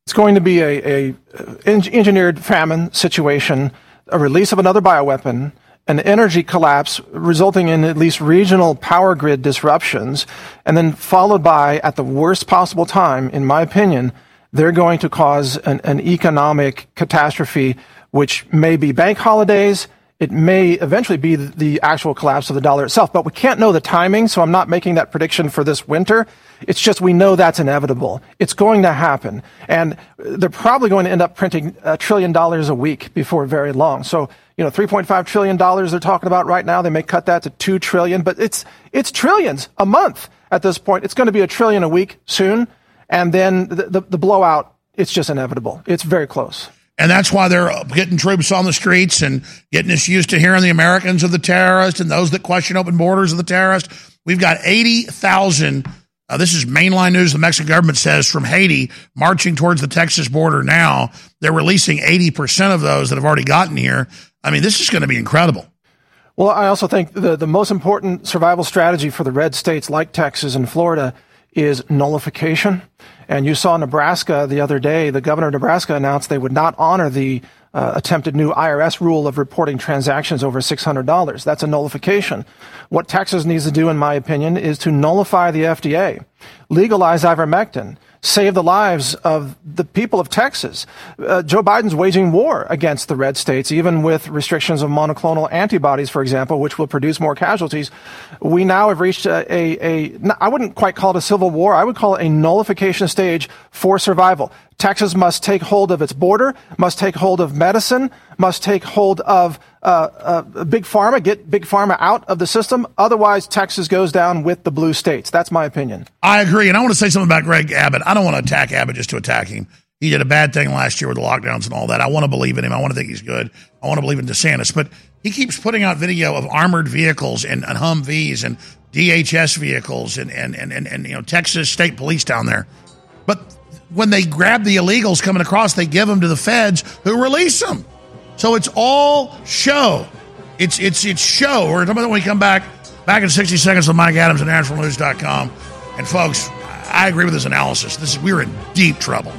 It's going to be a, a engineered famine situation, a release of another bioweapon, an energy collapse resulting in at least regional power grid disruptions, and then followed by, at the worst possible time, in my opinion, they're going to cause an, an economic catastrophe, which may be bank holidays. It may eventually be the, actual collapse of the dollar itself, but we can't know the timing, so I'm not making that prediction for this winter. It's just we know that's inevitable. It's going to happen. And they're probably going to end up printing a trillion dollars a week before very long. So, you know, $3.5 trillion they're talking about right now. They may cut that to 2 trillion, but it's, it's trillions a month at this point. It's going to be a trillion a week soon. And then the, the, the blowout, it's just inevitable. It's very close. And that's why they're getting troops on the streets and getting us used to hearing the Americans of the terrorists and those that question open borders of the terrorists. We've got 80,000 uh, this is mainline news. The Mexican government says from Haiti marching towards the Texas border now. They're releasing 80% of those that have already gotten here. I mean, this is going to be incredible. Well, I also think the, the most important survival strategy for the red states like Texas and Florida is nullification. And you saw Nebraska the other day, the governor of Nebraska announced they would not honor the uh, attempted new IRS rule of reporting transactions over $600. That's a nullification. What Texas needs to do, in my opinion, is to nullify the FDA, legalize ivermectin, save the lives of the people of Texas. Uh, Joe Biden's waging war against the red states, even with restrictions of monoclonal antibodies, for example, which will produce more casualties. We now have reached a, a, a I wouldn't quite call it a civil war. I would call it a nullification stage for survival. Texas must take hold of its border, must take hold of medicine, must take hold of uh, uh, big pharma, get big pharma out of the system. Otherwise, Texas goes down with the blue states. That's my opinion. I agree. And I want to say something about Greg Abbott. I don't want to attack Abbott just to attack him. He did a bad thing last year with the lockdowns and all that. I want to believe in him. I want to think he's good. I want to believe in DeSantis. But he keeps putting out video of armored vehicles and, and Humvees and DHS vehicles and, and, and, and, and, you know, Texas State Police down there. But when they grab the illegals coming across, they give them to the feds who release them. So it's all show. It's it's it's show. We're talking about when we come back. Back in 60 seconds with Mike Adams at naturalnews.com. And folks, I agree with his analysis. This is we're in deep trouble.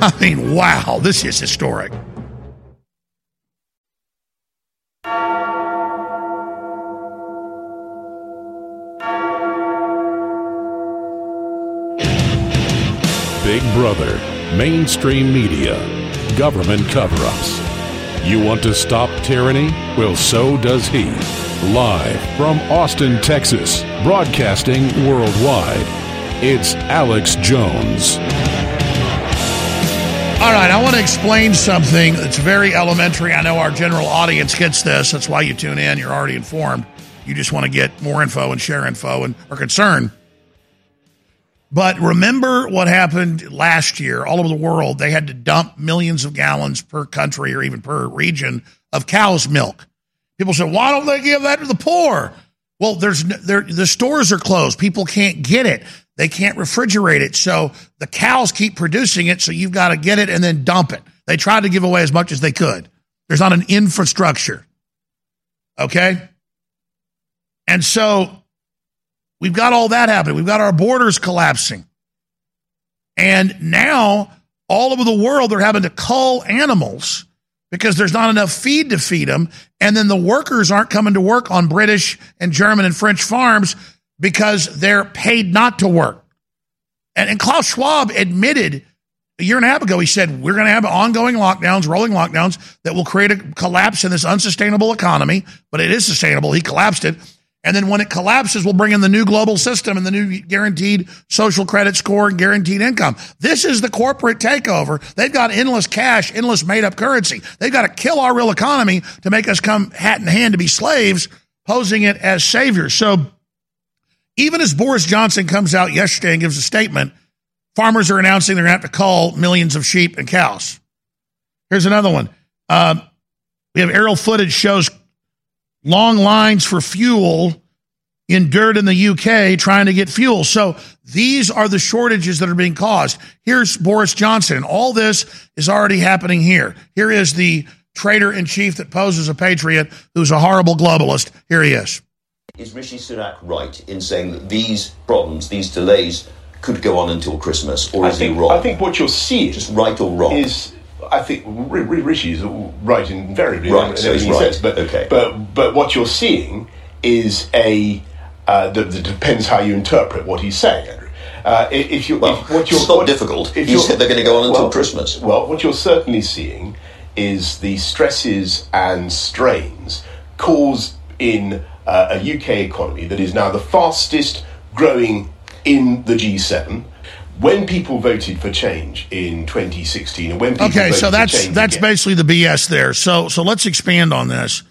I mean, wow, this is historic. Big Brother, mainstream media, government cover ups. You want to stop tyranny? Well, so does he. Live from Austin, Texas, broadcasting worldwide, it's Alex Jones. All right, I want to explain something that's very elementary. I know our general audience gets this. That's why you tune in. You're already informed. You just want to get more info and share info and are concerned. But remember what happened last year all over the world. They had to dump millions of gallons per country or even per region of cow's milk. People said, why don't they give that to the poor? Well, there's the stores are closed. People can't get it. They can't refrigerate it. So the cows keep producing it. So you've got to get it and then dump it. They tried to give away as much as they could. There's not an infrastructure. Okay. And so We've got all that happening. We've got our borders collapsing. And now, all over the world, they're having to cull animals because there's not enough feed to feed them. And then the workers aren't coming to work on British and German and French farms because they're paid not to work. And, and Klaus Schwab admitted a year and a half ago, he said, We're going to have ongoing lockdowns, rolling lockdowns that will create a collapse in this unsustainable economy, but it is sustainable. He collapsed it. And then when it collapses, we'll bring in the new global system and the new guaranteed social credit score and guaranteed income. This is the corporate takeover. They've got endless cash, endless made up currency. They've got to kill our real economy to make us come hat in hand to be slaves, posing it as saviors. So even as Boris Johnson comes out yesterday and gives a statement, farmers are announcing they're going to have to cull millions of sheep and cows. Here's another one. Um, we have aerial footage shows long lines for fuel endured in the UK trying to get fuel. So these are the shortages that are being caused. Here's Boris Johnson. All this is already happening here. Here is the traitor in chief that poses a patriot who's a horrible globalist. Here he is. Is Rishi Sunak right in saying that these problems, these delays, could go on until Christmas, or is think, he wrong? I think what you're seeing, just right or wrong, is I think Rishi is right invariably right, in so everything right. he says. But, okay. but but what you're seeing is a uh, that, that depends how you interpret what he's saying, Andrew. Uh, if you, Well, if what you're, it's not what- difficult. if You said they're going to go on until well, Christmas. Well, what you're certainly seeing is the stresses and strains caused in uh, a UK economy that is now the fastest growing in the G7. When people voted for change in 2016, and when people Okay, voted so that's that's again- basically the BS there. So so let's expand on this.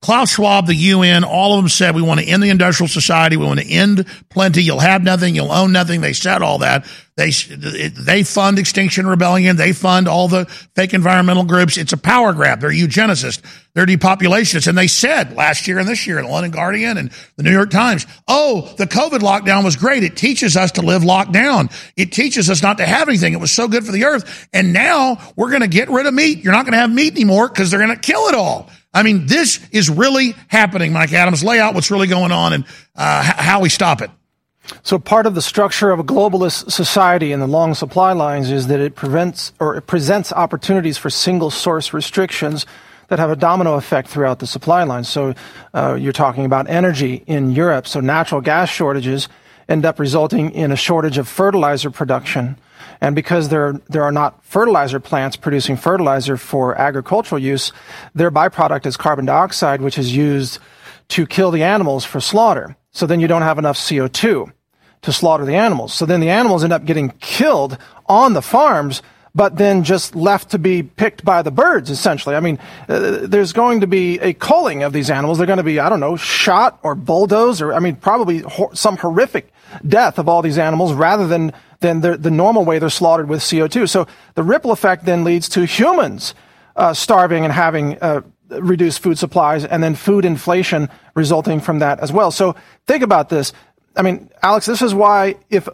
Klaus Schwab, the UN, all of them said we want to end the industrial society. We want to end plenty. You'll have nothing. You'll own nothing. They said all that. They they fund Extinction Rebellion. They fund all the fake environmental groups. It's a power grab. They're eugenicists. They're depopulationists. And they said last year and this year in the London Guardian and the New York Times, oh, the COVID lockdown was great. It teaches us to live locked down. It teaches us not to have anything. It was so good for the earth. And now we're going to get rid of meat. You're not going to have meat anymore because they're going to kill it all. I mean, this is really happening, Mike Adams. Lay out what's really going on and uh, how we stop it. So part of the structure of a globalist society and the long supply lines is that it prevents or it presents opportunities for single source restrictions that have a domino effect throughout the supply line. So uh, you're talking about energy in Europe. So natural gas shortages end up resulting in a shortage of fertilizer production. And because there, there are not fertilizer plants producing fertilizer for agricultural use, their byproduct is carbon dioxide, which is used to kill the animals for slaughter. So then you don't have enough CO2 to slaughter the animals. So then the animals end up getting killed on the farms, but then just left to be picked by the birds, essentially. I mean, uh, there's going to be a culling of these animals. They're going to be, I don't know, shot or bulldozed or, I mean, probably hor- some horrific death of all these animals rather than, than the, the normal way they're slaughtered with CO2. So the ripple effect then leads to humans uh, starving and having uh, reduced food supplies and then food inflation resulting from that as well. So think about this. I mean, Alex, this is why if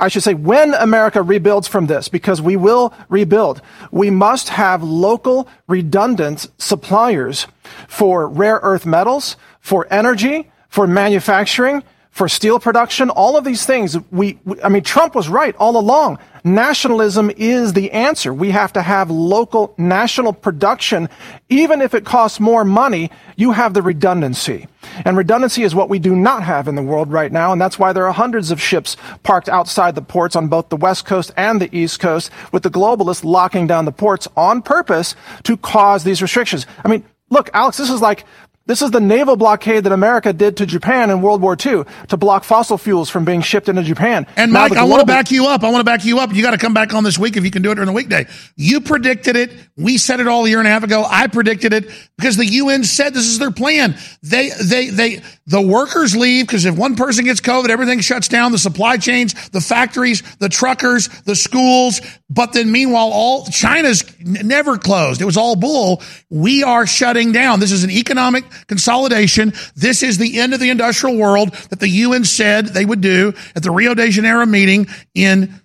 I should say when America rebuilds from this, because we will rebuild, we must have local redundant suppliers for rare earth metals, for energy, for manufacturing, for steel production, all of these things. We, we, I mean, Trump was right all along. Nationalism is the answer. We have to have local national production. Even if it costs more money, you have the redundancy. And redundancy is what we do not have in the world right now. And that's why there are hundreds of ships parked outside the ports on both the West Coast and the East Coast with the globalists locking down the ports on purpose to cause these restrictions. I mean, look, Alex, this is like this is the naval blockade that America did to Japan in World War II to block fossil fuels from being shipped into Japan. And Now Mike, I want to back you up. I want to back you up. You got to come back on this week if you can do it during the weekday. You predicted it. We said it all a year and a half ago. I predicted it because the UN said this is their plan. They, they, they, the workers leave because if one person gets COVID, everything shuts down. The supply chains, the factories, the truckers, the schools. But then meanwhile, all China's n- never closed. It was all bull. We are shutting down. This is an economic consolidation. This is the end of the industrial world that the UN said they would do at the Rio de Janeiro meeting in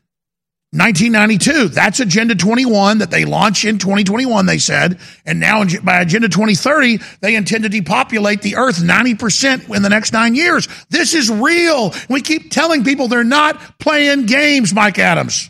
1992. That's Agenda 21 that they launched in 2021, they said. And now by Agenda 2030, they intend to depopulate the earth 90% in the next nine years. This is real. We keep telling people they're not playing games, Mike Adams.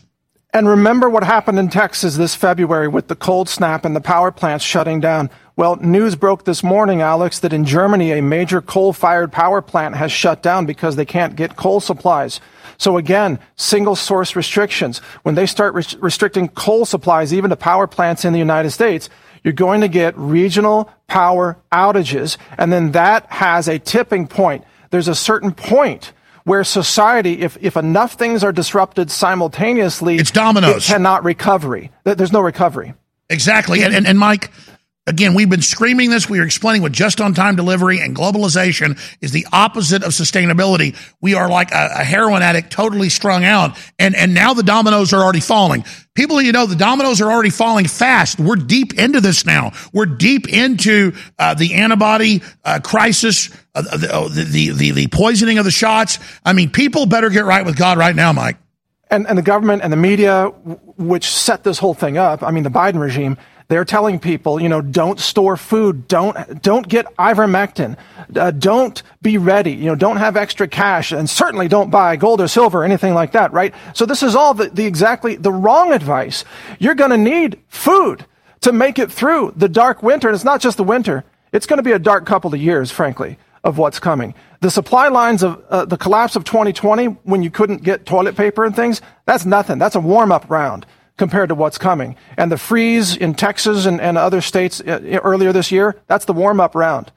And remember what happened in Texas this February with the cold snap and the power plants shutting down. Well, news broke this morning, Alex, that in Germany, a major coal fired power plant has shut down because they can't get coal supplies. So again, single source restrictions. When they start res- restricting coal supplies, even to power plants in the United States, you're going to get regional power outages. And then that has a tipping point. There's a certain point where society, if, if enough things are disrupted simultaneously, It's dominoes. It cannot recovery. There's no recovery. Exactly. And, and, and Mike, again, we've been screaming this. We are explaining what just on time delivery and globalization is the opposite of sustainability. We are like a, a heroin addict, totally strung out. And, and now the dominoes are already falling. People, you know, the dominoes are already falling fast. We're deep into this now. We're deep into uh, the antibody uh, crisis, uh, the, the, the, the poisoning of the shots. I mean, people better get right with God right now, Mike. and, and the government and the media, which set this whole thing up, I mean, the Biden regime, they're telling people, you know, don't store food, don't don't get ivermectin, uh, don't be ready, you know, don't have extra cash, and certainly don't buy gold or silver or anything like that, right? So this is all the, the exactly the wrong advice. You're going to need food to make it through the dark winter, and it's not just the winter. It's going to be a dark couple of years, frankly. of what's coming. The supply lines of uh, the collapse of 2020, when you couldn't get toilet paper and things, that's nothing. That's a warm up round compared to what's coming. And the freeze in Texas and, and other states uh, earlier this year, that's the warm up round.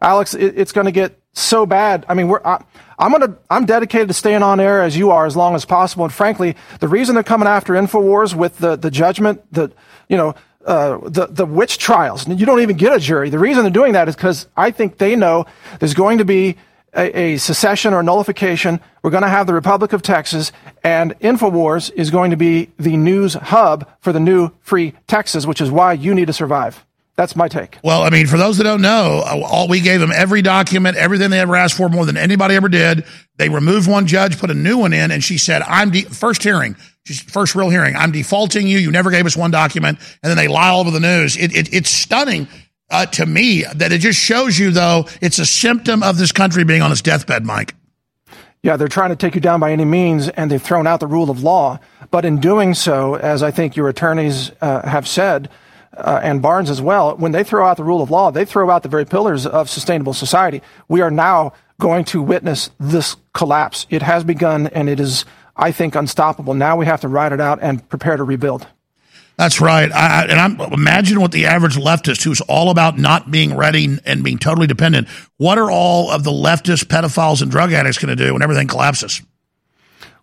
Alex, it, it's going to get so bad. I mean, we're, I, I'm going to, I'm dedicated to staying on air as you are as long as possible. And frankly, the reason they're coming after InfoWars with the, the judgment, the, you know, uh, the, the witch trials, you don't even get a jury. The reason they're doing that is because I think they know there's going to be a, a secession or nullification. We're going to have the Republic of Texas, and InfoWars is going to be the news hub for the new free Texas, which is why you need to survive. That's my take. Well, I mean, for those that don't know, uh, all we gave them every document, everything they ever asked for, more than anybody ever did. They removed one judge, put a new one in, and she said, "I'm de- first hearing, first real hearing. I'm defaulting you. You never gave us one document." And then they lie all over the news. It, it, it's stunning uh, to me that it just shows you, though, it's a symptom of this country being on its deathbed, Mike. Yeah, they're trying to take you down by any means, and they've thrown out the rule of law. But in doing so, as I think your attorneys uh, have said, uh, and Barnes as well, when they throw out the rule of law, they throw out the very pillars of sustainable society. We are now going to witness this collapse. It has begun, and it is, I think, unstoppable. Now we have to ride it out and prepare to rebuild. That's right. I, and I'm imagine what the average leftist who's all about not being ready and being totally dependent. What are all of the leftist pedophiles and drug addicts going to do when everything collapses?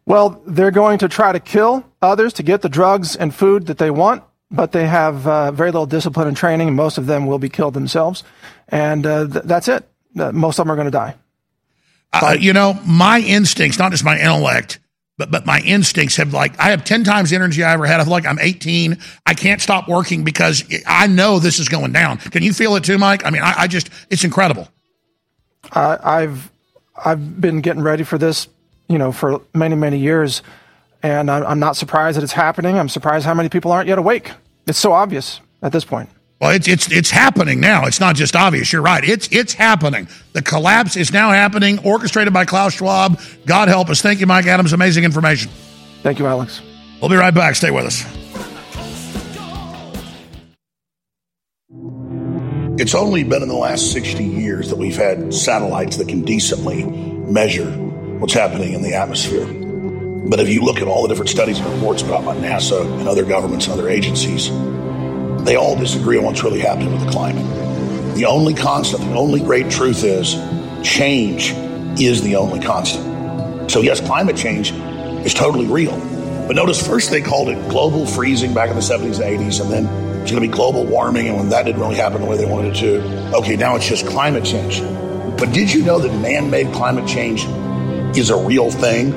Well, they're going to try to kill others to get the drugs and food that they want but they have uh, very little discipline and training, and most of them will be killed themselves. And uh, th- that's it. Uh, most of them are going to die. Uh, you know, my instincts, not just my intellect, but but my instincts have like I have ten times the energy I ever had. I feel like I'm 18. I can't stop working because I know this is going down. Can you feel it too, Mike? I mean, I, I just it's incredible. I've I've been getting ready for this, you know, for many many years. And I'm not surprised that it's happening. I'm surprised how many people aren't yet awake. It's so obvious at this point. Well, it's it's it's happening now. It's not just obvious. You're right. It's it's happening. The collapse is now happening, orchestrated by Klaus Schwab. God help us. Thank you, Mike Adams. Amazing information. Thank you, Alex. We'll be right back. Stay with us. It's only been in the last 60 years that we've had satellites that can decently measure what's happening in the atmosphere. But if you look at all the different studies and reports put out by NASA and other governments and other agencies, they all disagree on what's really happening with the climate. The only constant, the only great truth is change is the only constant. So, yes, climate change is totally real. But notice first they called it global freezing back in the 70s and 80s, and then it's going to be global warming. And when that didn't really happen the way they wanted it to, okay, now it's just climate change. But did you know that man made climate change is a real thing?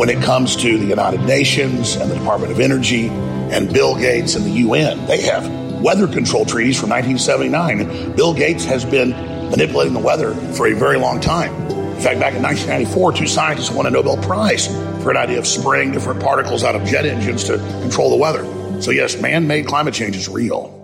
when it comes to the United Nations and the Department of Energy and Bill Gates and the UN. They have weather control treaties from 1979. Bill Gates has been manipulating the weather for a very long time. In fact, back in 1994, two scientists won a Nobel Prize for an idea of spraying different particles out of jet engines to control the weather. So, yes, man made climate change is real.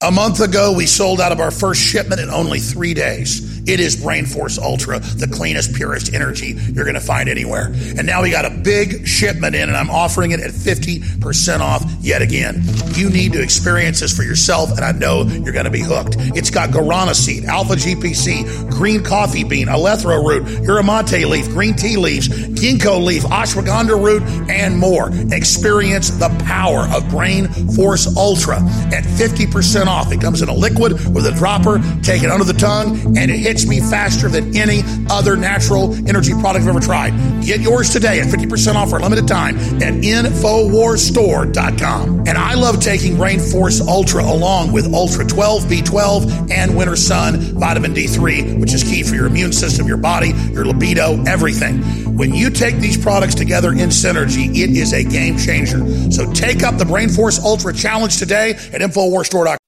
A month ago, we sold out of our first shipment in only three days. It is Brain Force Ultra, the cleanest, purest energy you're going to find anywhere. And now we got a big shipment in, and I'm offering it at 50% off yet again. You need to experience this for yourself, and I know you're going to be hooked. It's got guarana seed, alpha GPC, green coffee bean, eleuthero root, yerba mate leaf, green tea leaves, ginkgo leaf, ashwagandha root, and more. Experience the power of Brain Force Ultra at 50% off. It comes in a liquid with a dropper. Take it under the tongue, and it hits me faster than any other natural energy product I've ever tried. Get yours today at 50% off for a limited time at InfoWarsStore.com. And I love taking Brain Force Ultra along with Ultra 12, B12, and Winter Sun Vitamin D3, which is key for your immune system, your body, your libido, everything. When you take these products together in synergy, it is a game changer. So take up the Brain Force Ultra Challenge today at InfoWarsStore.com.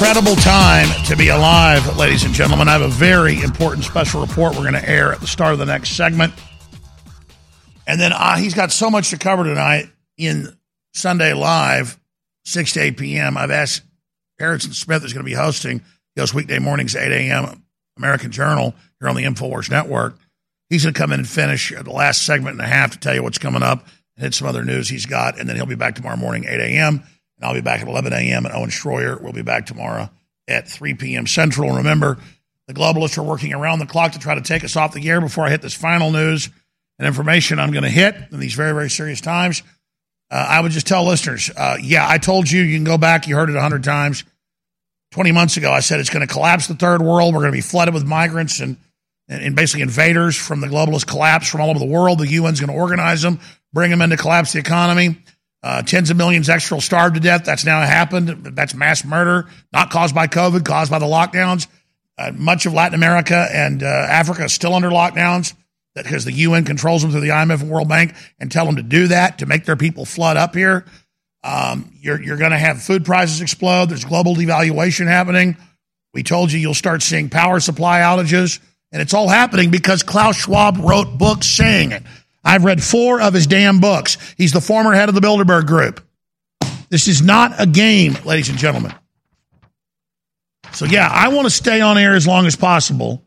Incredible time to be alive, ladies and gentlemen. I have a very important special report we're going to air at the start of the next segment. And then uh, he's got so much to cover tonight in Sunday Live, 6 to 8 p.m. I've asked Harrison Smith, is going to be hosting those weekday mornings, 8 a.m. American Journal here on the InfoWars Network. He's going to come in and finish the last segment and a half to tell you what's coming up and hit some other news he's got. And then he'll be back tomorrow morning, 8 a.m. And I'll be back at 11 a.m. And Owen Schroyer will be back tomorrow at 3 p.m. Central. Remember, the globalists are working around the clock to try to take us off the air before I hit this final news and information I'm going to hit in these very, very serious times. Uh, I would just tell listeners, uh, yeah, I told you, you can go back, you heard it 100 times. 20 months ago, I said it's going to collapse the third world. We're going to be flooded with migrants and, and, and basically invaders from the globalist collapse from all over the world. The UN's going to organize them, bring them in to collapse the economy. Uh, tens of millions extra will starve to death. That's now happened. That's mass murder, not caused by COVID, caused by the lockdowns. Uh, much of Latin America and uh, Africa is still under lockdowns because the UN controls them through the IMF and World Bank and tell them to do that to make their people flood up here. Um, you're you're going to have food prices explode. There's global devaluation happening. We told you you'll start seeing power supply outages, and it's all happening because Klaus Schwab wrote books saying it. I've read four of his damn books. He's the former head of the Bilderberg Group. This is not a game, ladies and gentlemen. So, yeah, I want to stay on air as long as possible.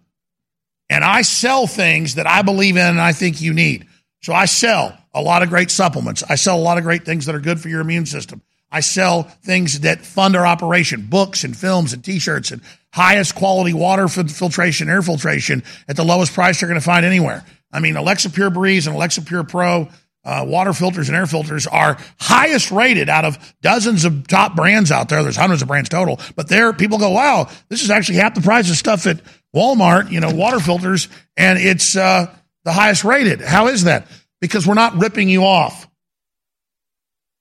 And I sell things that I believe in and I think you need. So, I sell a lot of great supplements. I sell a lot of great things that are good for your immune system. I sell things that fund our operation, books and films and t-shirts and highest quality water filtration, air filtration at the lowest price you're going to find anywhere. I mean, Alexa Pure Breeze and Alexa Pure Pro uh, water filters and air filters are highest rated out of dozens of top brands out there. There's hundreds of brands total, but there people go, wow, this is actually half the price of stuff at Walmart, you know, water filters, and it's uh, the highest rated. How is that? Because we're not ripping you off.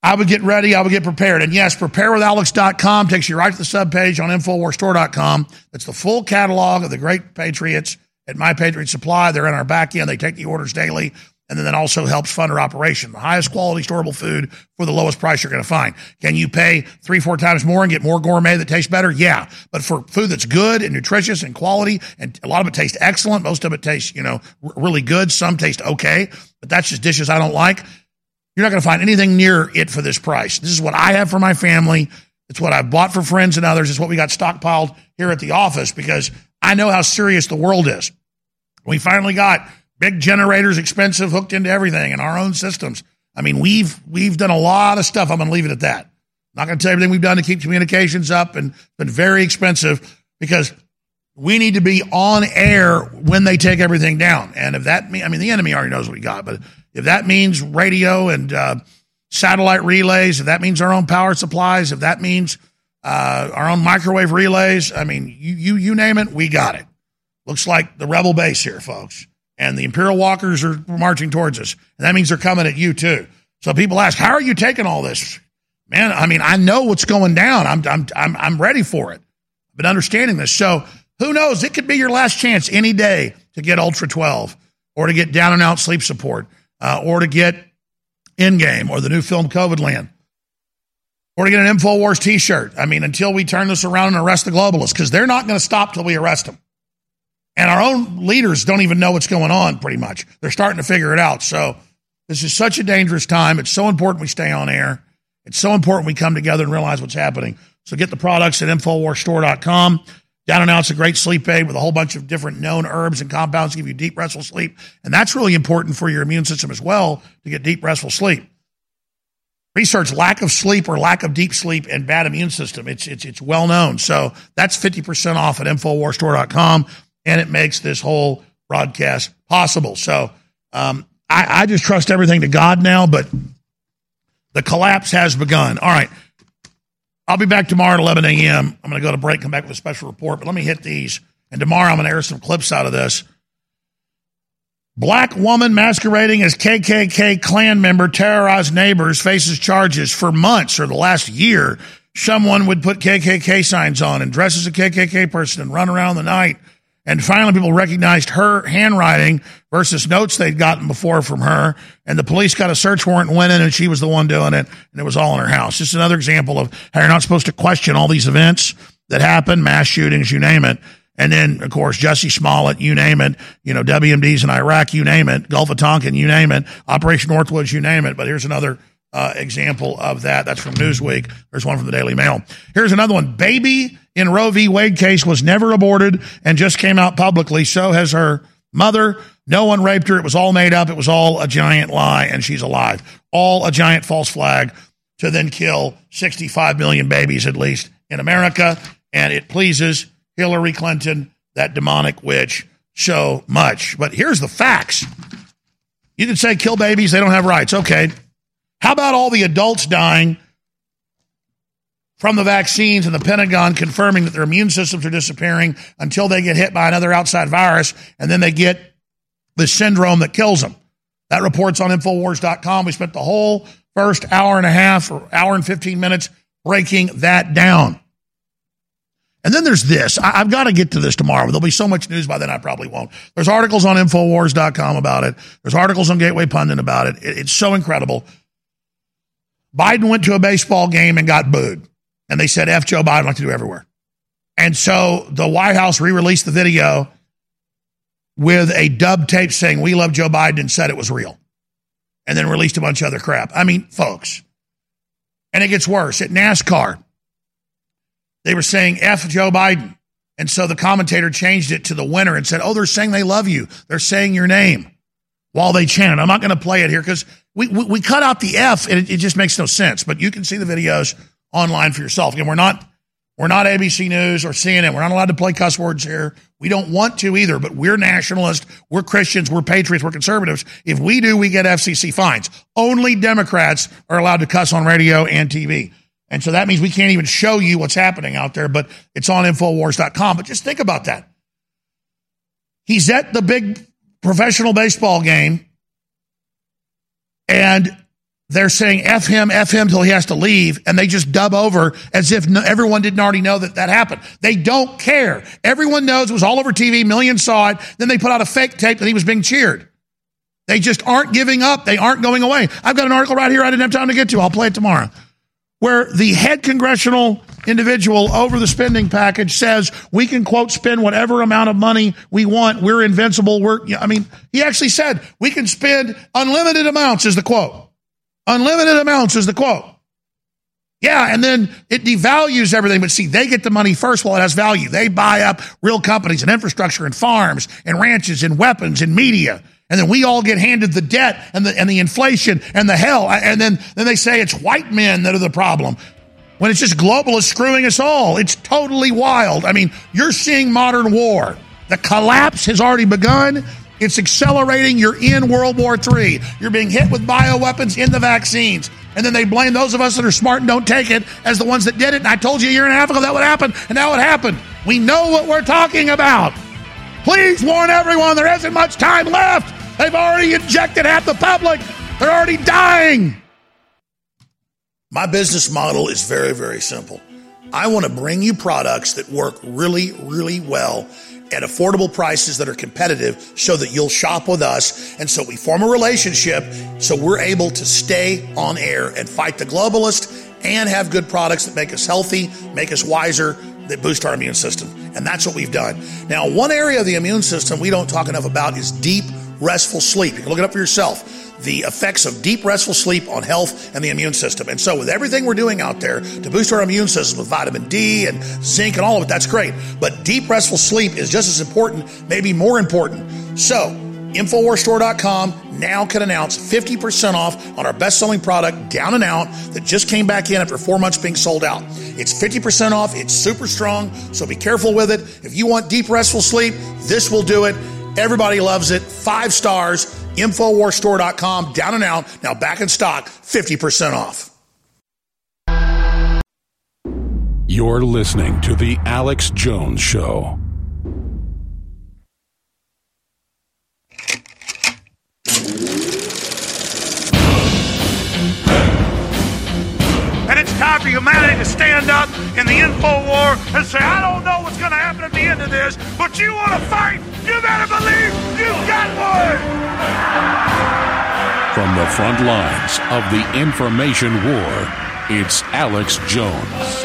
I would get ready. I would get prepared. And yes, preparewithalex.com takes you right to the subpage on InfoWarsStore.com. That's the full catalog of the great Patriots at My Patriot Supply. They're in our back end. They take the orders daily. And then that also helps fund our operation. The highest quality storable food for the lowest price you're going to find. Can you pay three, four times more and get more gourmet that tastes better? Yeah. But for food that's good and nutritious and quality, and a lot of it tastes excellent. Most of it tastes, you know, really good. Some taste okay, but that's just dishes I don't like. You're not going to find anything near it for this price. This is what I have for my family. It's what I bought for friends and others. It's what we got stockpiled here at the office because I know how serious the world is. We finally got big generators, expensive, hooked into everything in our own systems. I mean, we've we've done a lot of stuff. I'm going to leave it at that. I'm Not going to tell you everything we've done to keep communications up, and it's been very expensive because we need to be on air when they take everything down. And if that means, I mean, the enemy already knows what we got, but if that means radio and uh, satellite relays, if that means our own power supplies, if that means uh, our own microwave relays, I mean, you, you, you name it, we got it. Looks like the rebel base here, folks. And the Imperial Walkers are marching towards us. And that means they're coming at you too. So people ask, how are you taking all this? Man, I mean, I know what's going down. I'm, I'm, I'm, I'm ready for it. I've been understanding this. So who knows? It could be your last chance any day to get Ultra 12 or to get down and out sleep support uh, or to get Endgame or the new film COVID Land or to get an InfoWars t shirt. I mean, until we turn this around and arrest the globalists, because they're not going to stop till we arrest them. And our own leaders don't even know what's going on, pretty much. They're starting to figure it out. So this is such a dangerous time. It's so important we stay on air. It's so important we come together and realize what's happening. So get the products at InfoWarsStore.com. Down and Out's a great sleep aid with a whole bunch of different known herbs and compounds to give you deep, restful sleep. And that's really important for your immune system as well to get deep, restful sleep. Research lack of sleep or lack of deep sleep and bad immune system. It's, it's, it's well known. So that's 50% off at InfoWarsStore.com. And it makes this whole broadcast possible. So um, I, I just trust everything to God now, but the collapse has begun. All right. I'll be back tomorrow at 11 a.m. I'm going to go to break, come back with a special report, but let me hit these. And tomorrow I'm going to air some clips out of this. Black woman masquerading as KKK Klan member terrorized neighbors faces charges for months or the last year. Someone would put KKK signs on and dress as a KKK person and run around the night And finally, people recognized her handwriting versus notes they'd gotten before from her. And the police got a search warrant and went in, and she was the one doing it. And it was all in her house. Just another example of how you're not supposed to question all these events that happen, mass shootings, you name it. And then, of course, Jussie Smollett, you name it, you know, WMDs in Iraq, you name it, Gulf of Tonkin, you name it, Operation Northwoods, you name it. But here's another uh, example of that. That's from Newsweek. There's one from the Daily Mail. Here's another one. Baby in Roe v. Wade case was never aborted and just came out publicly. So has her mother. No one raped her. It was all made up. It was all a giant lie, and she's alive. All a giant false flag to then kill 65 million babies, at least in America. And it pleases Hillary Clinton, that demonic witch, so much. But here's the facts. You can say kill babies, they don't have rights. Okay. How about all the adults dying from the vaccines and the Pentagon confirming that their immune systems are disappearing until they get hit by another outside virus and then they get the syndrome that kills them? That report's on Infowars.com. We spent the whole first hour and a half or hour and 15 minutes breaking that down. And then there's this. I, have got to get to this tomorrow. There'll be so much news by then I probably won't. There's articles on Infowars.com about it. There's articles on Gateway Pundit about it. it. It's so incredible. Biden went to a baseball game and got booed. And they said, F Joe Biden like to do everywhere. And so the White House re released the video with a dub tape saying, We love Joe Biden and said it was real. And then released a bunch of other crap. I mean, folks. And it gets worse. At NASCAR, they were saying F Joe Biden. And so the commentator changed it to the winner and said, Oh, they're saying they love you. They're saying your name while they chant. I'm not going to play it here because we, we, we, cut out the F and it, it, just makes no sense. But you can see the videos online for yourself. Again, we're not we're not ABC News or CNN. We're not allowed to play cuss words here. We don't want to either, but we're nationalists, we're Christians, we're patriots, we're conservatives. If we do, we get FCC fines. Only Democrats are allowed to cuss on radio and TV. And so that means we can't even show you what's happening out there, but it's on Infowars.com. But just think about that. He's at the big professional baseball game and they're saying F him, F him till he has to leave, and they just dub over as if no, everyone didn't already know that that happened. They don't care. Everyone knows it was all over TV, millions saw it. Then they put out a fake tape that he was being cheered. They just aren't giving up. They aren't going away. I've got an article right here I didn't have time to get to. I'll play it tomorrow where the head congressional individual over the spending package says we can quote spend whatever amount of money we want. We're invincible. We're, I mean, he actually said we can spend unlimited amounts is the quote. Unlimited amounts is the quote. Yeah, and then it devalues everything. But see, they get the money first while it has value. They buy up real companies and infrastructure and farms and ranches and weapons and media. And then we all get handed the debt and the, and the inflation and the hell. And then, then they say it's white men that are the problem when it's just globalists screwing us all. It's totally wild. I mean, you're seeing modern war. The collapse has already begun. It's accelerating. You're in World War III. You're being hit with bioweapons in the vaccines. And then they blame those of us that are smart and don't take it as the ones that did it. And I told you a year and a half ago that would happen, and now it happened. We know what we're talking about. Please warn everyone there isn't much time left. They've already injected half the public. They're already dying. My business model is very, very simple. I want to bring you products that work really, really well at affordable prices that are competitive so that you'll shop with us. And so we form a relationship so we're able to stay on air and fight the globalist and have good products that make us healthy, make us wiser, that boost our immune system. And that's what we've done. Now, one area of the immune system we don't talk enough about is deep restful sleep. You can look it up for yourself. The effects of deep restful sleep on health and the immune system. And so, with everything we're doing out there to boost our immune system with vitamin D and zinc and all of it, that's great. But deep restful sleep is just as important, maybe more important. So, Infowarsstore.com now can announce 50% off on our best selling product, Down and Out, that just came back in after four months being sold out. It's 50% off. It's super strong, so be careful with it. If you want deep, restful sleep, this will do it. Everybody loves it. Five stars. Infowarsstore.com. Down and out. Now back in stock. 50% off. You're listening to The Alex Jones Show. And it's time for humanity to stand up in the info war and say, I don't know what's going to happen at the end of this, but you want to fight? You better believe you got one! From the front lines of the information war, it's Alex Jones.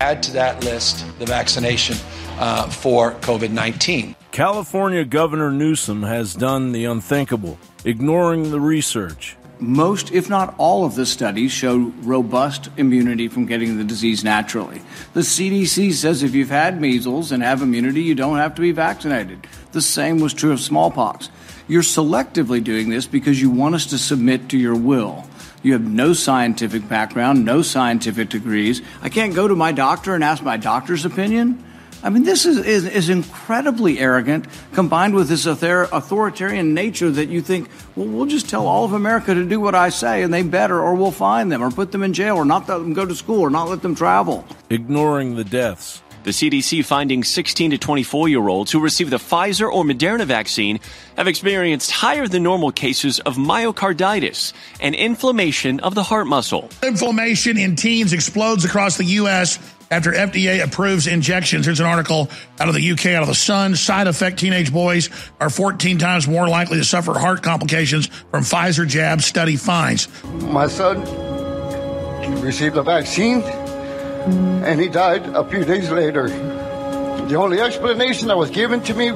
Add to that list the vaccination uh, for COVID 19. California Governor Newsom has done the unthinkable, ignoring the research. Most, if not all, of the studies show robust immunity from getting the disease naturally. The CDC says if you've had measles and have immunity, you don't have to be vaccinated. The same was true of smallpox. You're selectively doing this because you want us to submit to your will. You have no scientific background, no scientific degrees. I can't go to my doctor and ask my doctor's opinion. I mean, this is, is, is incredibly arrogant, combined with this author- authoritarian nature that you think, well, we'll just tell all of America to do what I say, and they better, or we'll fine them, or put them in jail, or not let them go to school, or not let them travel. Ignoring the deaths. The CDC finding 16 to 24 year olds who received the Pfizer or Moderna vaccine have experienced higher than normal cases of myocarditis and inflammation of the heart muscle. Inflammation in teens explodes across the U.S. after FDA approves injections. Here's an article out of the UK, out of the Sun. Side effect teenage boys are 14 times more likely to suffer heart complications from Pfizer jab, study finds. My son received the vaccine and he died a few days later. The only explanation that was given to me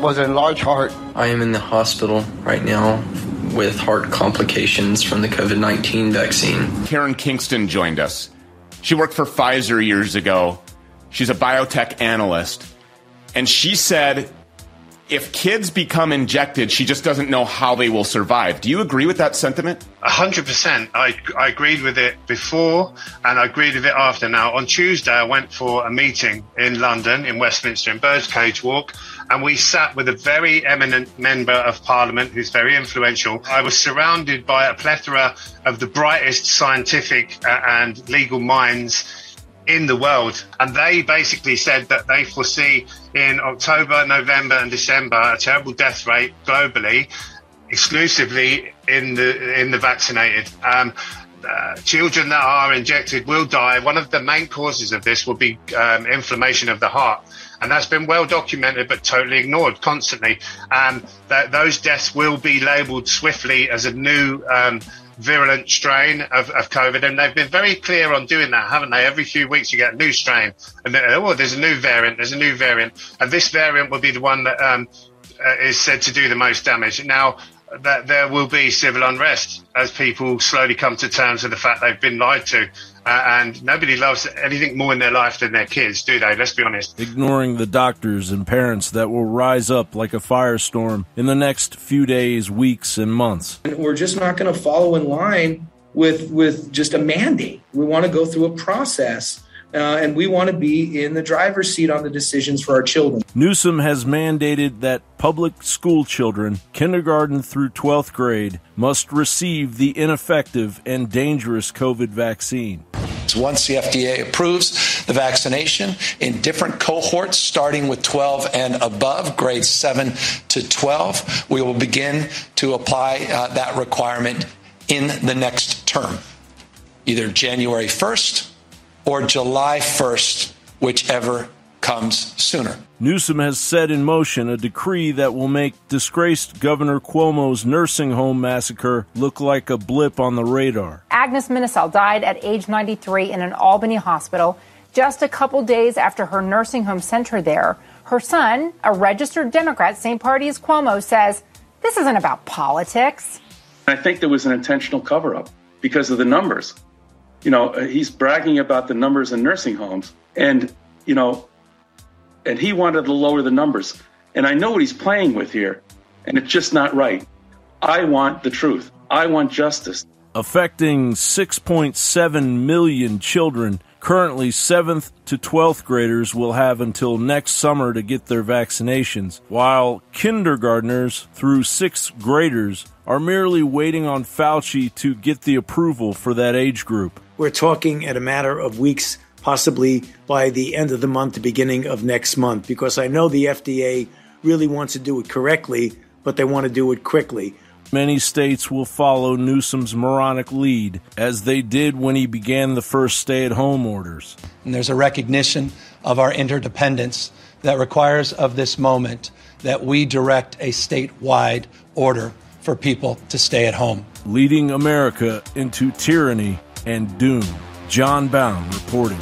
was enlarged heart. I am in the hospital right now with heart complications from the COVID 19 vaccine. Karen Kingston joined us. She worked for Pfizer years ago. She's a biotech analyst. And she said if kids become injected, she just doesn't know how they will survive. Do you agree with that sentiment? A hundred percent. I I agreed with it before, and I agreed with it after. Now on Tuesday, I went for a meeting in London, in Westminster, in Birdcage Walk, and we sat with a very eminent member of Parliament who's very influential. I was surrounded by a plethora of the brightest scientific uh, and legal minds in the world. And they basically said that they foresee in October, November, and December a terrible death rate globally, exclusively in the in the vaccinated. Um, uh, children that are injected will die. One of the main causes of this will be um, inflammation of the heart. And that's been well documented, but totally ignored constantly. Um, that those deaths will be labelled swiftly as a new um, virulent strain of, of COVID, and they've been very clear on doing that, haven't they? Every few weeks you get a new strain, and then, oh, there's a new variant, there's a new variant, and this variant will be the one that um, uh, is said to do the most damage. Now, that there will be civil unrest as people slowly come to terms with the fact they've been lied to. Uh, and nobody loves anything more in their life than their kids, do they? Let's be honest. Ignoring the doctors and parents that will rise up like a firestorm in the next few days, weeks, and months. We're just not going to follow in line with with just a mandate. We want to go through a process uh, and we want to be in the driver's seat on the decisions for our children. Newsom has mandated that public school children, kindergarten through 12th grade, must receive the ineffective and dangerous COVID vaccine. Once the FDA approves the vaccination in different cohorts, starting with 12 and above, grades 7 to 12, we will begin to apply uh, that requirement in the next term, either January 1st or July 1st, whichever comes sooner. Newsom has set in motion a decree that will make disgraced Governor Cuomo's nursing home massacre look like a blip on the radar. Agnes Minisal died at age 93 in an Albany hospital just a couple days after her nursing home sent her there. Her son, a registered Democrat, same party as Cuomo, says this isn't about politics. I think there was an intentional cover up because of the numbers you know, he's bragging about the numbers in nursing homes, and you know, and he wanted to lower the numbers. And I know what he's playing with here, and it's just not right. I want the truth. I want justice. Affecting 6.7 million children, currently 7th to 12th graders will have until next summer to get their vaccinations, while kindergartners through 6th graders are merely waiting on Fauci to get the approval for that age group. We're talking at a matter of weeks, possibly by the end of the month, the beginning of next month, because I know the FDA really wants to do it correctly, but they want to do it quickly. Many states will follow Newsom's moronic lead, as they did when he began the first stay at home orders. And there's a recognition of our interdependence that requires of this moment that we direct a statewide order for people to stay at home. Leading America into tyranny and doom. John Bowne reporting.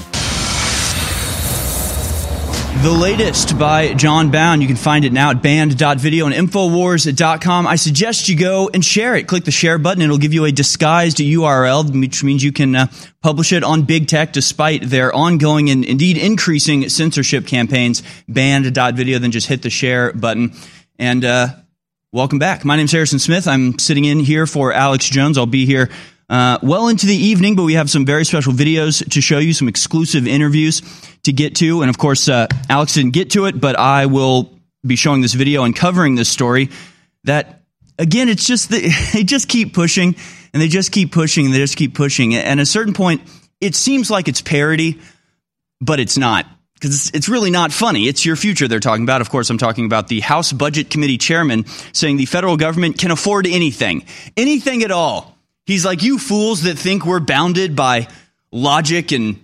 The latest by John Bowne. You can find it now at banned.video and infowars.com. I suggest you go and share it. Click the share button. It'll give you a disguised URL, which means you can uh, publish it on big tech despite their ongoing and indeed increasing censorship campaigns. Banned.video. Then just hit the share button. And, uh, welcome back. My name's Harrison Smith. I'm sitting in here for Alex Jones. I'll be here uh, well into the evening, but we have some very special videos to show you, some exclusive interviews to get to. And of course, uh, Alex didn't get to it, but I will be showing this video and covering this story that again, it's just that they just keep pushing and they just keep pushing and they just keep pushing. And at a certain point, it seems like it's parody, but it's not because it's really not funny. It's your future they're talking about. Of course, I'm talking about the House Budget Committee chairman saying the federal government can afford anything, anything at all. He's like, you fools that think we're bounded by logic and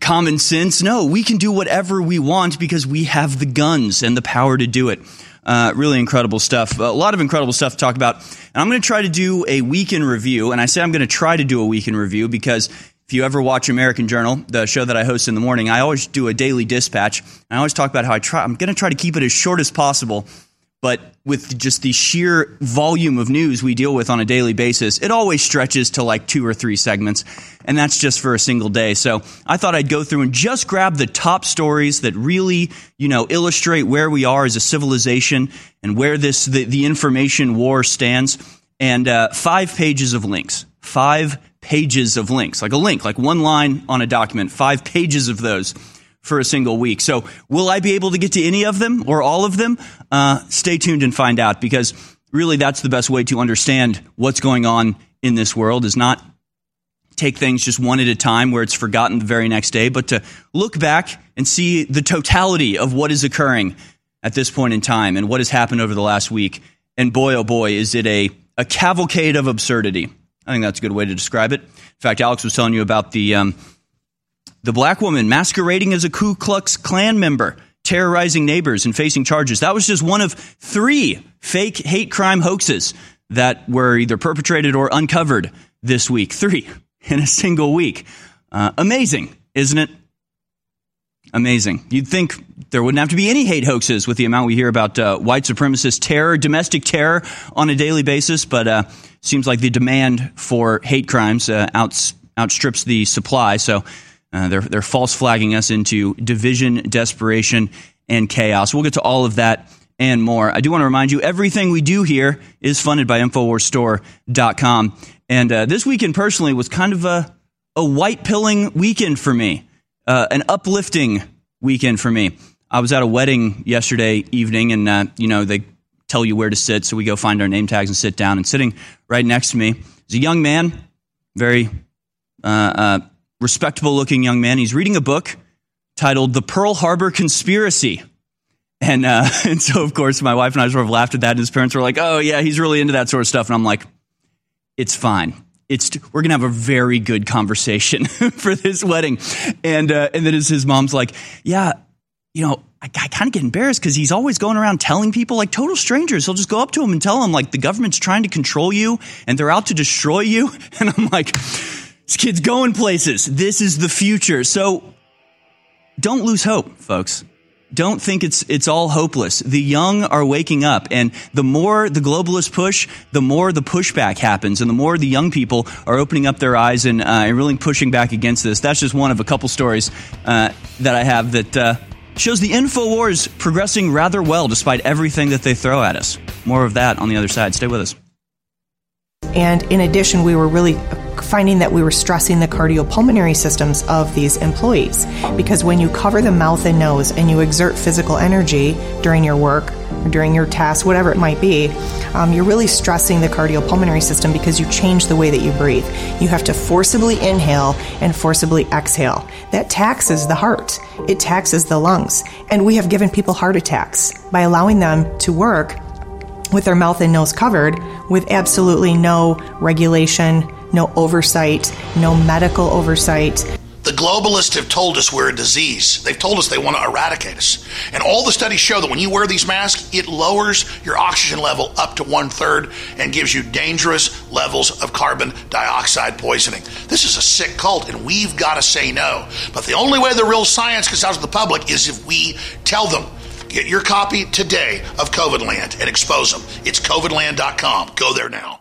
common sense. No, we can do whatever we want because we have the guns and the power to do it. Uh, really incredible stuff. A lot of incredible stuff to talk about. And I'm going to try to do a weekend review. And I say I'm going to try to do a weekend review because if you ever watch American Journal, the show that I host in the morning, I always do a daily dispatch. I always talk about how I try, I'm going to try to keep it as short as possible but with just the sheer volume of news we deal with on a daily basis, it always stretches to like two or three segments. And that's just for a single day. So I thought I'd go through and just grab the top stories that really, you know, illustrate where we are as a civilization and where this, the, the information war stands. And uh, five pages of links. Five pages of links. Like a link, like one line on a document, five pages of those for a single week. So will I be able to get to any of them or all of them? Uh, stay tuned and find out because really that's the best way to understand what's going on in this world is not take things just one at a time where it's forgotten the very next day, but to look back and see the totality of what is occurring at this point in time and what has happened over the last week. And boy, oh boy, is it a, a cavalcade of absurdity. I think that's a good way to describe it. In fact, Alex was telling you about the, um, the black woman masquerading as a Ku Klux Klan member, terrorizing neighbors and facing charges. That was just one of three fake hate crime hoaxes that were either perpetrated or uncovered this week. Three in a single week. Uh, amazing, isn't it? Amazing. You'd think there wouldn't have to be any hate hoaxes with the amount we hear about uh, white supremacist terror, domestic terror on a daily basis, but uh, seems like the demand for hate crimes uh, outs, outstrips the supply. So uh, they're, they're false flagging us into division, desperation, and chaos. We'll get to all of that and more. I do want to remind you everything we do here is funded by InfoWarsStore.com. And uh, this weekend, personally, was kind of a, a white pilling weekend for me, uh, an uplifting weekend for me. I was at a wedding yesterday evening, and, uh, you know, they tell you where to sit. So we go find our name tags and sit down. And sitting right next to me is a young man, very uh, uh, respectable looking young man. He's reading a book titled The Pearl Harbor Conspiracy. And, uh, and so, of course, my wife and I sort of laughed at that. And his parents were like, oh, yeah, he's really into that sort of stuff. And I'm like, it's fine. It's, we're going to have a very good conversation for this wedding. And, uh, and then his, his mom's like, yeah, you know, I, I kind of get embarrassed because he's always going around telling people, like total strangers. He'll just go up to him and tell them, like, the government's trying to control you and they're out to destroy you. And I'm like, this kid's going places. This is the future. So don't lose hope, folks. Don't think it's, it's all hopeless. The young are waking up and the more the globalists push, the more the pushback happens and the more the young people are opening up their eyes and, uh, and really pushing back against this. That's just one of a couple stories, uh, that I have that, uh, shows the info wars progressing rather well despite everything that they throw at us. More of that on the other side. Stay with us. And in addition, we were really finding that we were stressing the cardiopulmonary systems of these employees because when you cover the mouth and nose and you exert physical energy during your work, or during your task, whatever it might be, um, you're really stressing the cardiopulmonary system because you change the way that you breathe. You have to forcibly inhale and forcibly exhale. That taxes the heart, it taxes the lungs. And we have given people heart attacks by allowing them to work with their mouth and nose covered with absolutely no regulation, no oversight, no medical oversight. The globalists have told us we're a disease. They've told us they want to eradicate us. And all the studies show that when you wear these masks, it lowers your oxygen level up to one third and gives you dangerous levels of carbon dioxide poisoning. This is a sick cult, and we've got to say no. But the only way the real science gets out to the public is if we tell them. Get your copy today of COVIDland and expose them. It's covidland.com. Go there now.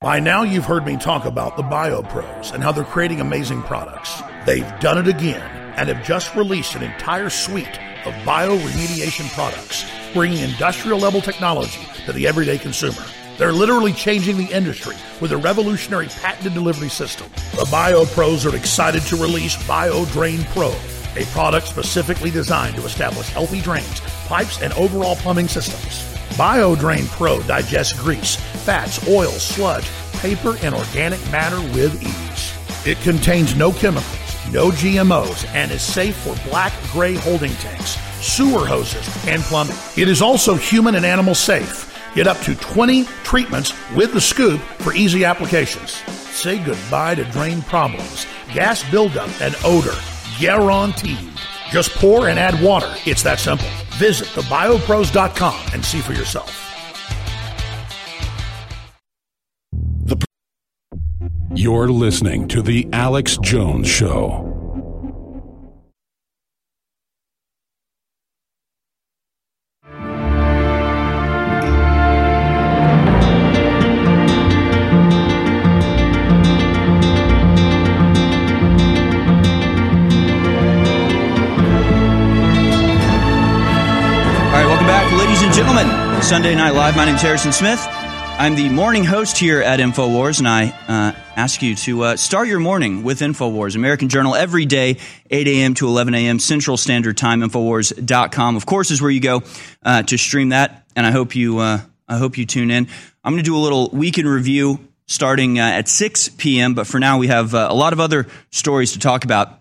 By now, you've heard me talk about the BioPros and how they're creating amazing products. They've done it again and have just released an entire suite of bioremediation products, bringing industrial level technology to the everyday consumer. They're literally changing the industry with a revolutionary patented delivery system. The BioPros are excited to release BioDrain Pro, a product specifically designed to establish healthy drains, pipes, and overall plumbing systems. BioDrain Pro digests grease, fats, oils, sludge, paper, and organic matter with ease. It contains no chemicals, no GMOs, and is safe for black gray holding tanks, sewer hoses, and plumbing. It is also human and animal safe. Get up to 20 treatments with the scoop for easy applications. Say goodbye to drain problems, gas buildup, and odor. Guaranteed. Just pour and add water. It's that simple. Visit thebiopros.com and see for yourself. You're listening to The Alex Jones Show. Sunday Night Live. My name is Harrison Smith. I'm the morning host here at InfoWars, and I uh, ask you to uh, start your morning with InfoWars, American Journal, every day, 8 a.m. to 11 a.m. Central Standard Time. Infowars.com, of course, is where you go uh, to stream that, and I hope you uh, I hope you tune in. I'm going to do a little weekend review starting uh, at 6 p.m., but for now, we have uh, a lot of other stories to talk about.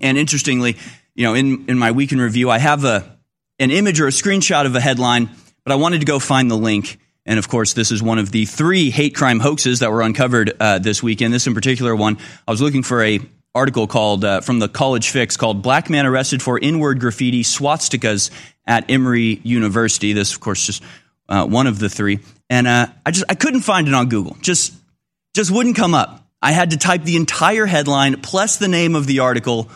And interestingly, you know, in in my weekend review, I have a an image or a screenshot of a headline, but I wanted to go find the link. And of course, this is one of the three hate crime hoaxes that were uncovered uh, this weekend. This in particular one, I was looking for a article called uh, from the College Fix called "Black Man Arrested for Inward Graffiti Swastikas at Emory University." This, of course, just uh, one of the three, and uh, I just I couldn't find it on Google. Just just wouldn't come up. I had to type the entire headline plus the name of the article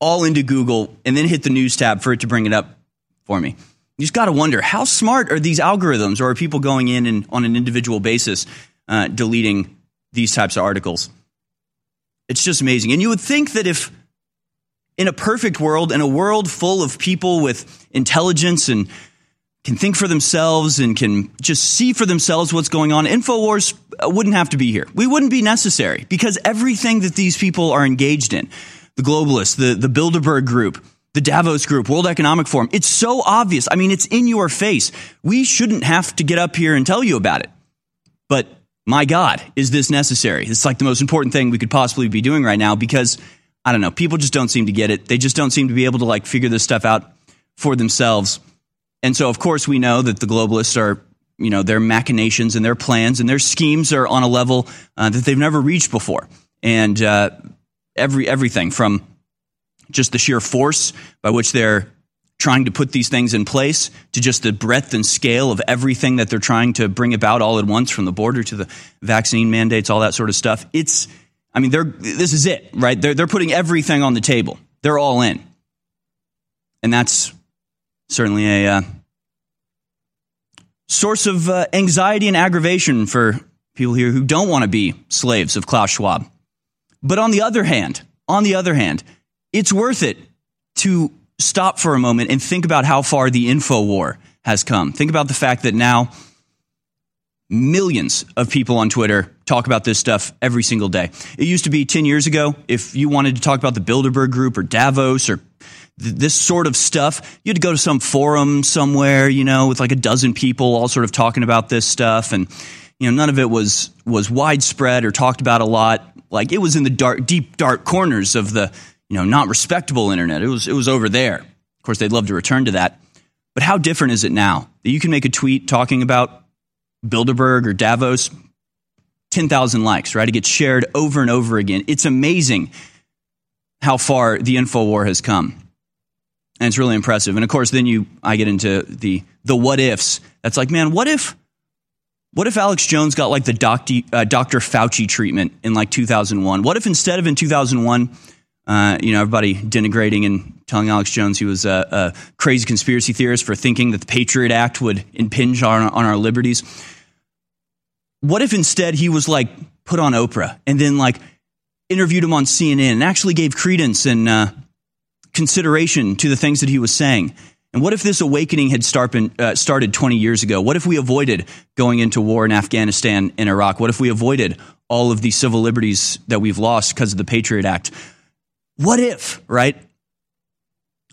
all into Google, and then hit the news tab for it to bring it up for me. You just got to wonder how smart are these algorithms, or are people going in and on an individual basis uh, deleting these types of articles? It's just amazing. And you would think that if in a perfect world, in a world full of people with intelligence and can think for themselves and can just see for themselves what's going on, InfoWars wouldn't have to be here. We wouldn't be necessary because everything that these people are engaged in, the globalists, the, the Bilderberg group, the Davos Group, World Economic Forum. It's so obvious. I mean, it's in your face. We shouldn't have to get up here and tell you about it. But my God, is this necessary? It's like the most important thing we could possibly be doing right now because I don't know, people just don't seem to get it. They just don't seem to be able to like figure this stuff out for themselves. And so, of course, we know that the globalists are, you know, their machinations and their plans and their schemes are on a level uh, that they've never reached before. And uh, every everything from just the sheer force by which they're trying to put these things in place to just the breadth and scale of everything that they're trying to bring about all at once from the border to the vaccine mandates all that sort of stuff. It's i mean they're this is it right? They're, they're putting everything on the table. They're all in. And that's certainly a uh, source of uh, anxiety and aggravation for people here who don't want to be slaves of klaus schwab. But on the other hand on the other hand it's worth it to stop for a moment and think about how far the info war has come. Think about the fact that now millions of people on Twitter talk about this stuff every single day. It used to be 10 years ago, if you wanted to talk about the Bilderberg Group or Davos or th- this sort of stuff. You had to go to some forum somewhere, you know, with like a dozen people all sort of talking about this stuff. And, you know, none of it was, was widespread or talked about a lot. Like it was in the dark, deep, dark corners of the, you know, not respectable internet. It was, it was over there. Of course, they'd love to return to that. But how different is it now that you can make a tweet talking about Bilderberg or Davos, 10,000 likes, right? It gets shared over and over again. It's amazing how far the info war has come. And it's really impressive. And of course, then you I get into the the what ifs. That's like, man, what if what if Alex Jones got like the doctor, uh, Dr. Fauci treatment in like 2001? What if instead of in 2001, uh, you know, everybody denigrating and telling Alex Jones he was a, a, crazy conspiracy theorist for thinking that the Patriot Act would impinge on, on our liberties? What if instead he was like put on Oprah and then like interviewed him on CNN and actually gave credence and uh, consideration to the things that he was saying? And what if this awakening had start, uh, started 20 years ago? What if we avoided going into war in Afghanistan and Iraq? What if we avoided all of the civil liberties that we've lost because of the Patriot Act? What if, right?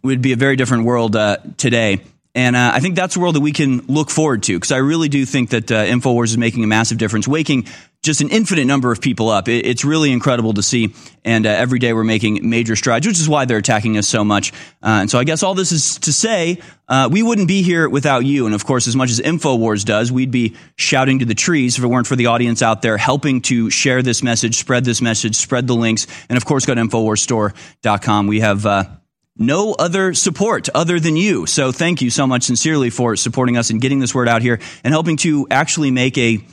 Would be a very different world uh, today. And uh, I think that's a world that we can look forward to because I really do think that uh, InfoWars is making a massive difference, waking just an infinite number of people up. It, it's really incredible to see. And uh, every day we're making major strides, which is why they're attacking us so much. Uh, and so I guess all this is to say uh, we wouldn't be here without you. And of course, as much as InfoWars does, we'd be shouting to the trees if it weren't for the audience out there helping to share this message, spread this message, spread the links. And of course, go to InfoWarsStore.com. We have uh, no other support other than you. So thank you so much sincerely for supporting us and getting this word out here and helping to actually make a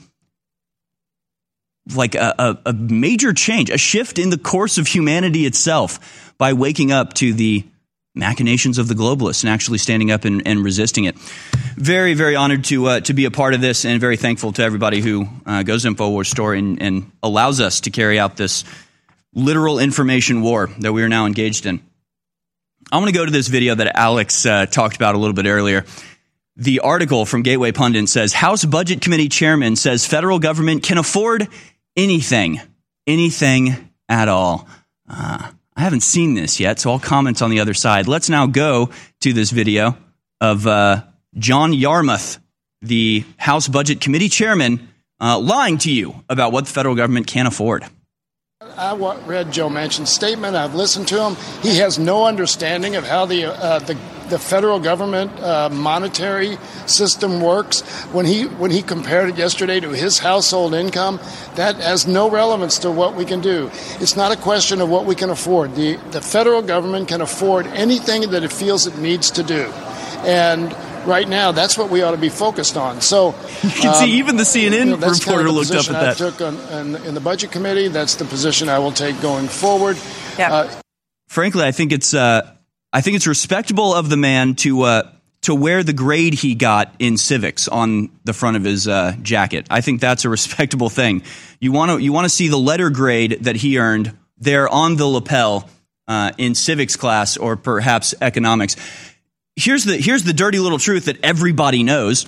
like a, a, a, major change, a shift in the course of humanity itself by waking up to the machinations of the globalists and actually standing up and, and resisting it. Very, very honored to uh, to be a part of this, and very thankful to everybody who uh, goes to Infowars Store and, and allows us to carry out this literal information war that we are now engaged in. I want to go to this video that Alex uh, talked about a little bit earlier. The article from Gateway Pundit says House Budget Committee chairman says federal government can afford anything, anything at all. Uh, I haven't seen this yet, so I'll comment on the other side. Let's now go to this video of uh, John Yarmuth, the House Budget Committee chairman, uh, lying to you about what the federal government can't afford. I read Joe Manchin's statement. I've listened to him. He has no understanding of how the uh, the, the federal government uh, monetary system works. When he when he compared it yesterday to his household income, that has no relevance to what we can do. It's not a question of what we can afford. The the federal government can afford anything that it feels it needs to do, and right now, that's what we ought to be focused on. So you can um, see even the CNN you know, reporter kind of looked up at I that. Took on, in, in, the budget committee. That's the position I will take going forward. Yeah. Uh, Frankly, I think it's uh, I think it's respectable of the man to. Uh, to wear the grade he got in civics on the front of his uh, jacket, I think that's a respectable thing. You want to you want to see the letter grade that he earned there on the lapel uh, in civics class or perhaps economics here's the here's the dirty little truth that everybody knows.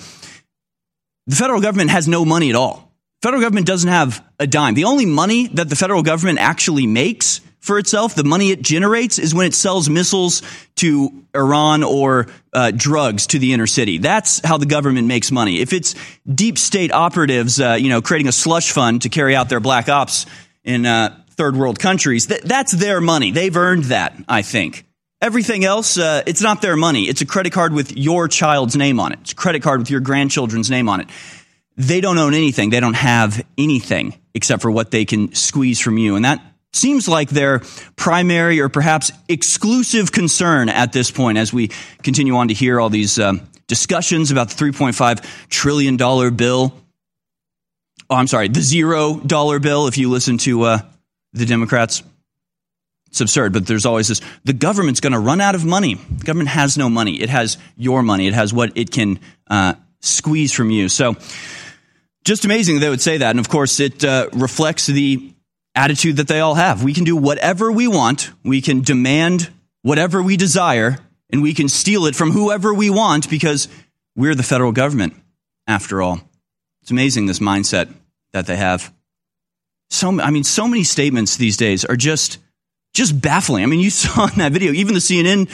The federal government has no money at all. Federal government doesn't have a dime. The only money that the federal government actually makes for itself, the money it generates, is when it sells missiles to Iran or uh, drugs to the inner city. That's how the government makes money. If it's deep state operatives, uh, you know, creating a slush fund to carry out their black ops in uh, third world countries, th- that's their money. They've earned that, I think. Everything else, uh, it's not their money. It's a credit card with your child's name on it. It's a credit card with your grandchildren's name on it. They don't own anything. They don't have anything except for what they can squeeze from you. And that seems like their primary or perhaps exclusive concern at this point as we continue on to hear all these um, discussions about the $3.5 trillion bill. Oh, I'm sorry, the zero dollar bill, if you listen to uh, the Democrats. It's absurd, but there's always this the government's going to run out of money. The government has no money. It has your money. It has what it can uh, squeeze from you. So, just amazing they would say that. And of course, it uh, reflects the attitude that they all have. We can do whatever we want, we can demand whatever we desire, and we can steal it from whoever we want because we're the federal government, after all. It's amazing this mindset that they have. So, I mean, so many statements these days are just just baffling. I mean, you saw in that video, even the CNN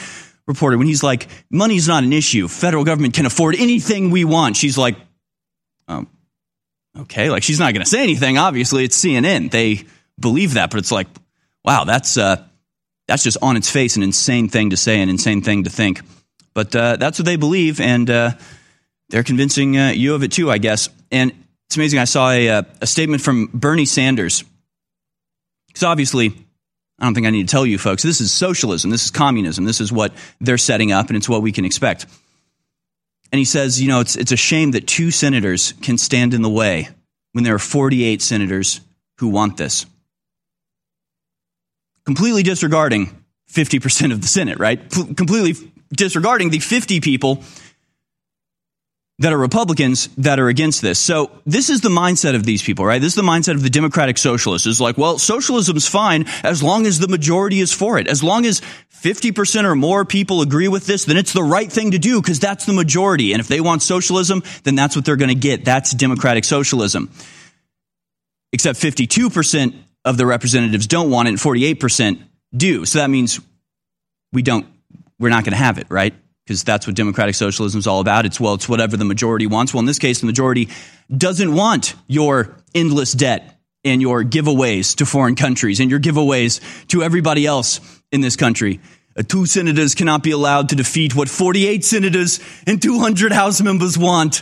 reporter when he's like, money's not an issue. Federal government can afford anything we want. She's like, oh, okay. Like she's not going to say anything. Obviously, it's CNN. They believe that, but it's like, wow, that's uh, that's just on its face an insane thing to say, an insane thing to think. But uh, that's what they believe, and uh, they're convincing uh, you of it too, I guess. And it's amazing. I saw a, uh, a statement from Bernie Sanders. Because obviously, I don't think I need to tell you folks, this is socialism, this is communism, this is what they're setting up, and it's what we can expect. And he says, you know, it's, it's a shame that two senators can stand in the way when there are 48 senators who want this. Completely disregarding 50% of the Senate, right? P- completely disregarding the 50 people that are Republicans that are against this. So this is the mindset of these people, right? This is the mindset of the democratic socialists. Is like, well, socialism's fine as long as the majority is for it. As long as 50% or more people agree with this, then it's the right thing to do because that's the majority. And if they want socialism, then that's what they're going to get. That's democratic socialism. Except 52% of the representatives don't want it and 48% do. So that means we don't, we're not going to have it, right? because that's what democratic socialism is all about. It's, well, it's whatever the majority wants. Well, in this case, the majority doesn't want your endless debt and your giveaways to foreign countries and your giveaways to everybody else in this country. Uh, two senators cannot be allowed to defeat what 48 senators and 200 House members want.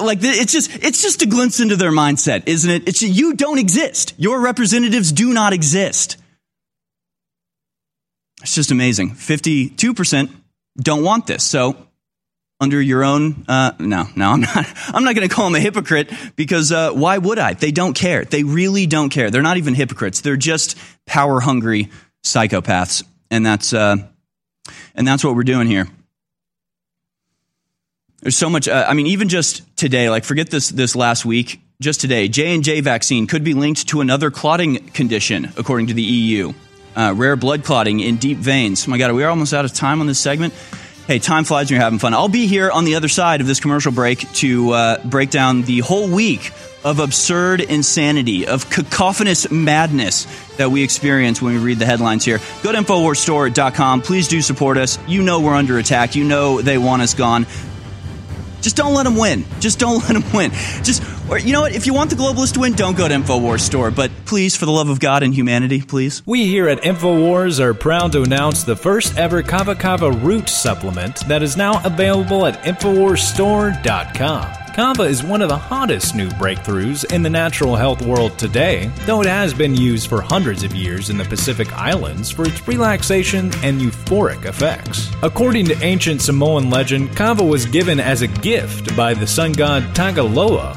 Like it's just it's just a glimpse into their mindset, isn't it? It's you don't exist. Your representatives do not exist. It's just amazing. 52% don't want this. So under your own uh, no no i'm not i'm not going to call them a hypocrite because uh, why would i they don't care they really don't care they're not even hypocrites they're just power hungry psychopaths and that's uh, and that's what we're doing here there's so much uh, i mean even just today like forget this this last week just today j&j vaccine could be linked to another clotting condition according to the eu uh, rare blood clotting in deep veins. Oh my God, we are almost out of time on this segment? Hey, time flies when you're having fun. I'll be here on the other side of this commercial break to uh, break down the whole week of absurd insanity, of cacophonous madness that we experience when we read the headlines here. Go to InfoWarsStore.com. Please do support us. You know we're under attack. You know they want us gone. Just don't let them win. Just don't let them win. Just, or you know what? If you want the globalists to win, don't go to Infowars store. But please, for the love of God and humanity, please. We here at Infowars are proud to announce the first ever Kava Kava root supplement that is now available at InfoWarsStore.com. Kava is one of the hottest new breakthroughs in the natural health world today, though it has been used for hundreds of years in the Pacific Islands for its relaxation and euphoric effects. According to ancient Samoan legend, Kava was given as a gift by the sun god Tagaloa,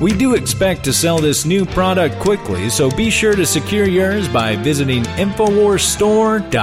We do expect to sell this new product quickly, so be sure to secure yours by visiting InfoWarsStore.com.